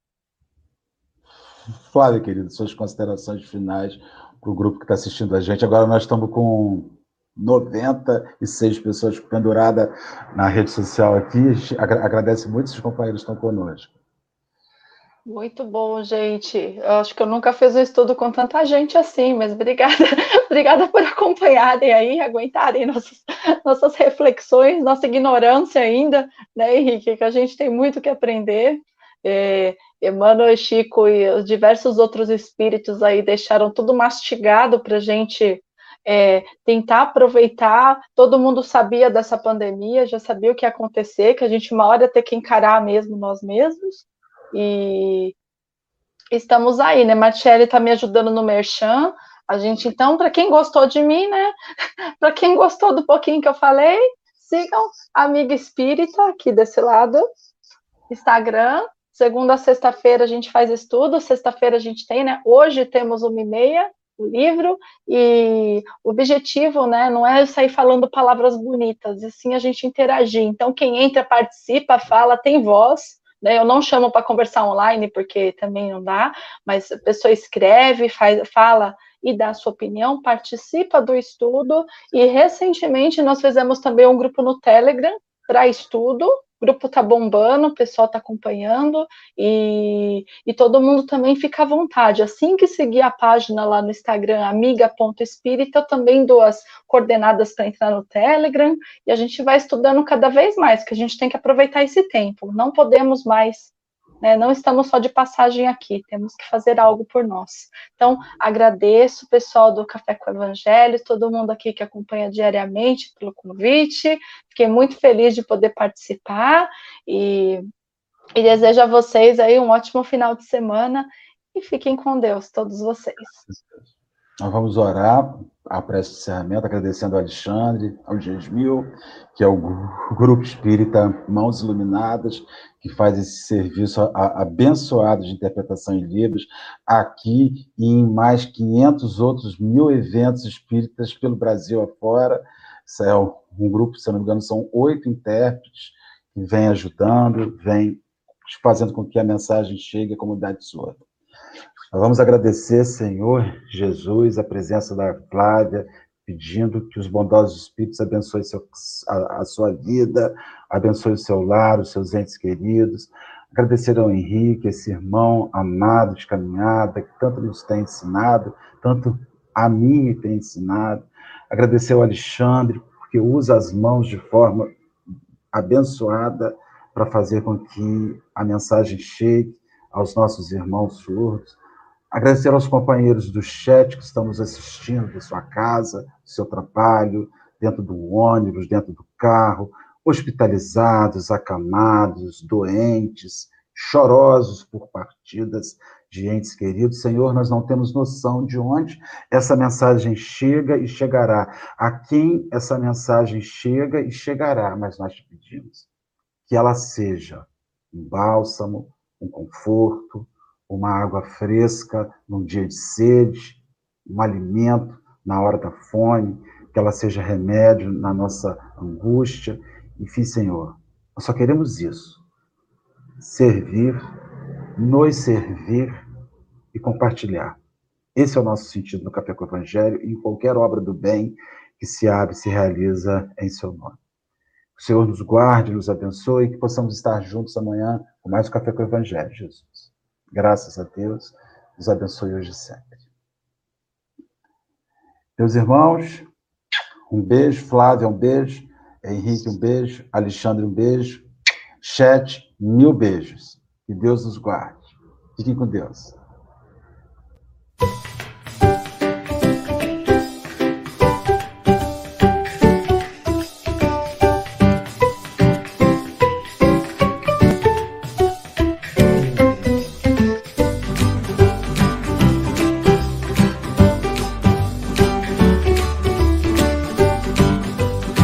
Flávia, querido, suas considerações finais para o grupo que está assistindo a gente. Agora nós estamos com 96 pessoas penduradas na rede social aqui. Agradece muito se os companheiros estão conosco. Muito bom, gente. Eu acho que eu nunca fiz um estudo com tanta gente assim, mas obrigada, [LAUGHS] obrigada por acompanharem aí, aguentarem nossas, nossas reflexões, nossa ignorância ainda, né, Henrique? Que a gente tem muito que aprender. É, Emmanuel Chico e os diversos outros espíritos aí deixaram tudo mastigado para a gente é, tentar aproveitar. Todo mundo sabia dessa pandemia, já sabia o que ia acontecer, que a gente uma hora ia ter que encarar mesmo nós mesmos. E estamos aí, né? Martielli está me ajudando no Merchan. A gente, então, para quem gostou de mim, né? [LAUGHS] para quem gostou do pouquinho que eu falei, sigam Amiga Espírita aqui desse lado, Instagram. Segunda a sexta-feira a gente faz estudo, sexta-feira a gente tem, né? Hoje temos uma e meia, o livro, e o objetivo, né, não é sair falando palavras bonitas, e sim a gente interagir. Então, quem entra, participa, fala, tem voz, né? Eu não chamo para conversar online, porque também não dá, mas a pessoa escreve, faz, fala e dá a sua opinião, participa do estudo, e recentemente nós fizemos também um grupo no Telegram para estudo, o grupo tá bombando, o pessoal tá acompanhando e, e todo mundo também fica à vontade. Assim que seguir a página lá no Instagram, amiga.espírita, eu também dou as coordenadas para entrar no Telegram e a gente vai estudando cada vez mais, que a gente tem que aproveitar esse tempo. Não podemos mais né? Não estamos só de passagem aqui, temos que fazer algo por nós. Então, agradeço o pessoal do Café com o Evangelho, todo mundo aqui que acompanha diariamente pelo convite. Fiquei muito feliz de poder participar e, e desejo a vocês aí um ótimo final de semana e fiquem com Deus, todos vocês. Nós vamos orar a prece de encerramento, agradecendo ao Alexandre, ao Gesmil, que é o Grupo Espírita Mãos Iluminadas, que faz esse serviço abençoado de interpretação em livros, aqui e em mais 500 outros mil eventos espíritas pelo Brasil afora. Isso é um grupo, se não me engano, são oito intérpretes que vem ajudando, vem fazendo com que a mensagem chegue à comunidade surda. Nós vamos agradecer, Senhor Jesus, a presença da Flávia, pedindo que os bondosos espíritos abençoem seu, a, a, sua vida, abençoe o seu lar, os seus entes queridos. Agradecer ao Henrique, esse irmão amado de caminhada, que tanto nos tem ensinado, tanto a mim me tem ensinado. Agradecer ao Alexandre, porque usa as mãos de forma abençoada para fazer com que a mensagem chegue aos nossos irmãos surdos. Agradecer aos companheiros do chat que estão nos assistindo da sua casa, do seu trabalho, dentro do ônibus, dentro do carro, hospitalizados, acamados, doentes, chorosos por partidas de entes queridos. Senhor, nós não temos noção de onde essa mensagem chega e chegará, a quem essa mensagem chega e chegará, mas nós te pedimos que ela seja um bálsamo, um conforto, uma água fresca num dia de sede, um alimento na hora da fome, que ela seja remédio na nossa angústia Enfim, Senhor, nós só queremos isso: servir, nos servir e compartilhar. Esse é o nosso sentido no Café com o Evangelho e em qualquer obra do bem que se abre se realiza em seu nome. Que o Senhor nos guarde, nos abençoe e que possamos estar juntos amanhã com mais um Café com o Evangelho, Jesus. Graças a Deus, nos abençoe hoje e sempre. Meus irmãos, um beijo. Flávia, um beijo. Henrique, um beijo. Alexandre, um beijo. Chat, mil beijos. Que Deus nos guarde. Fiquem com Deus.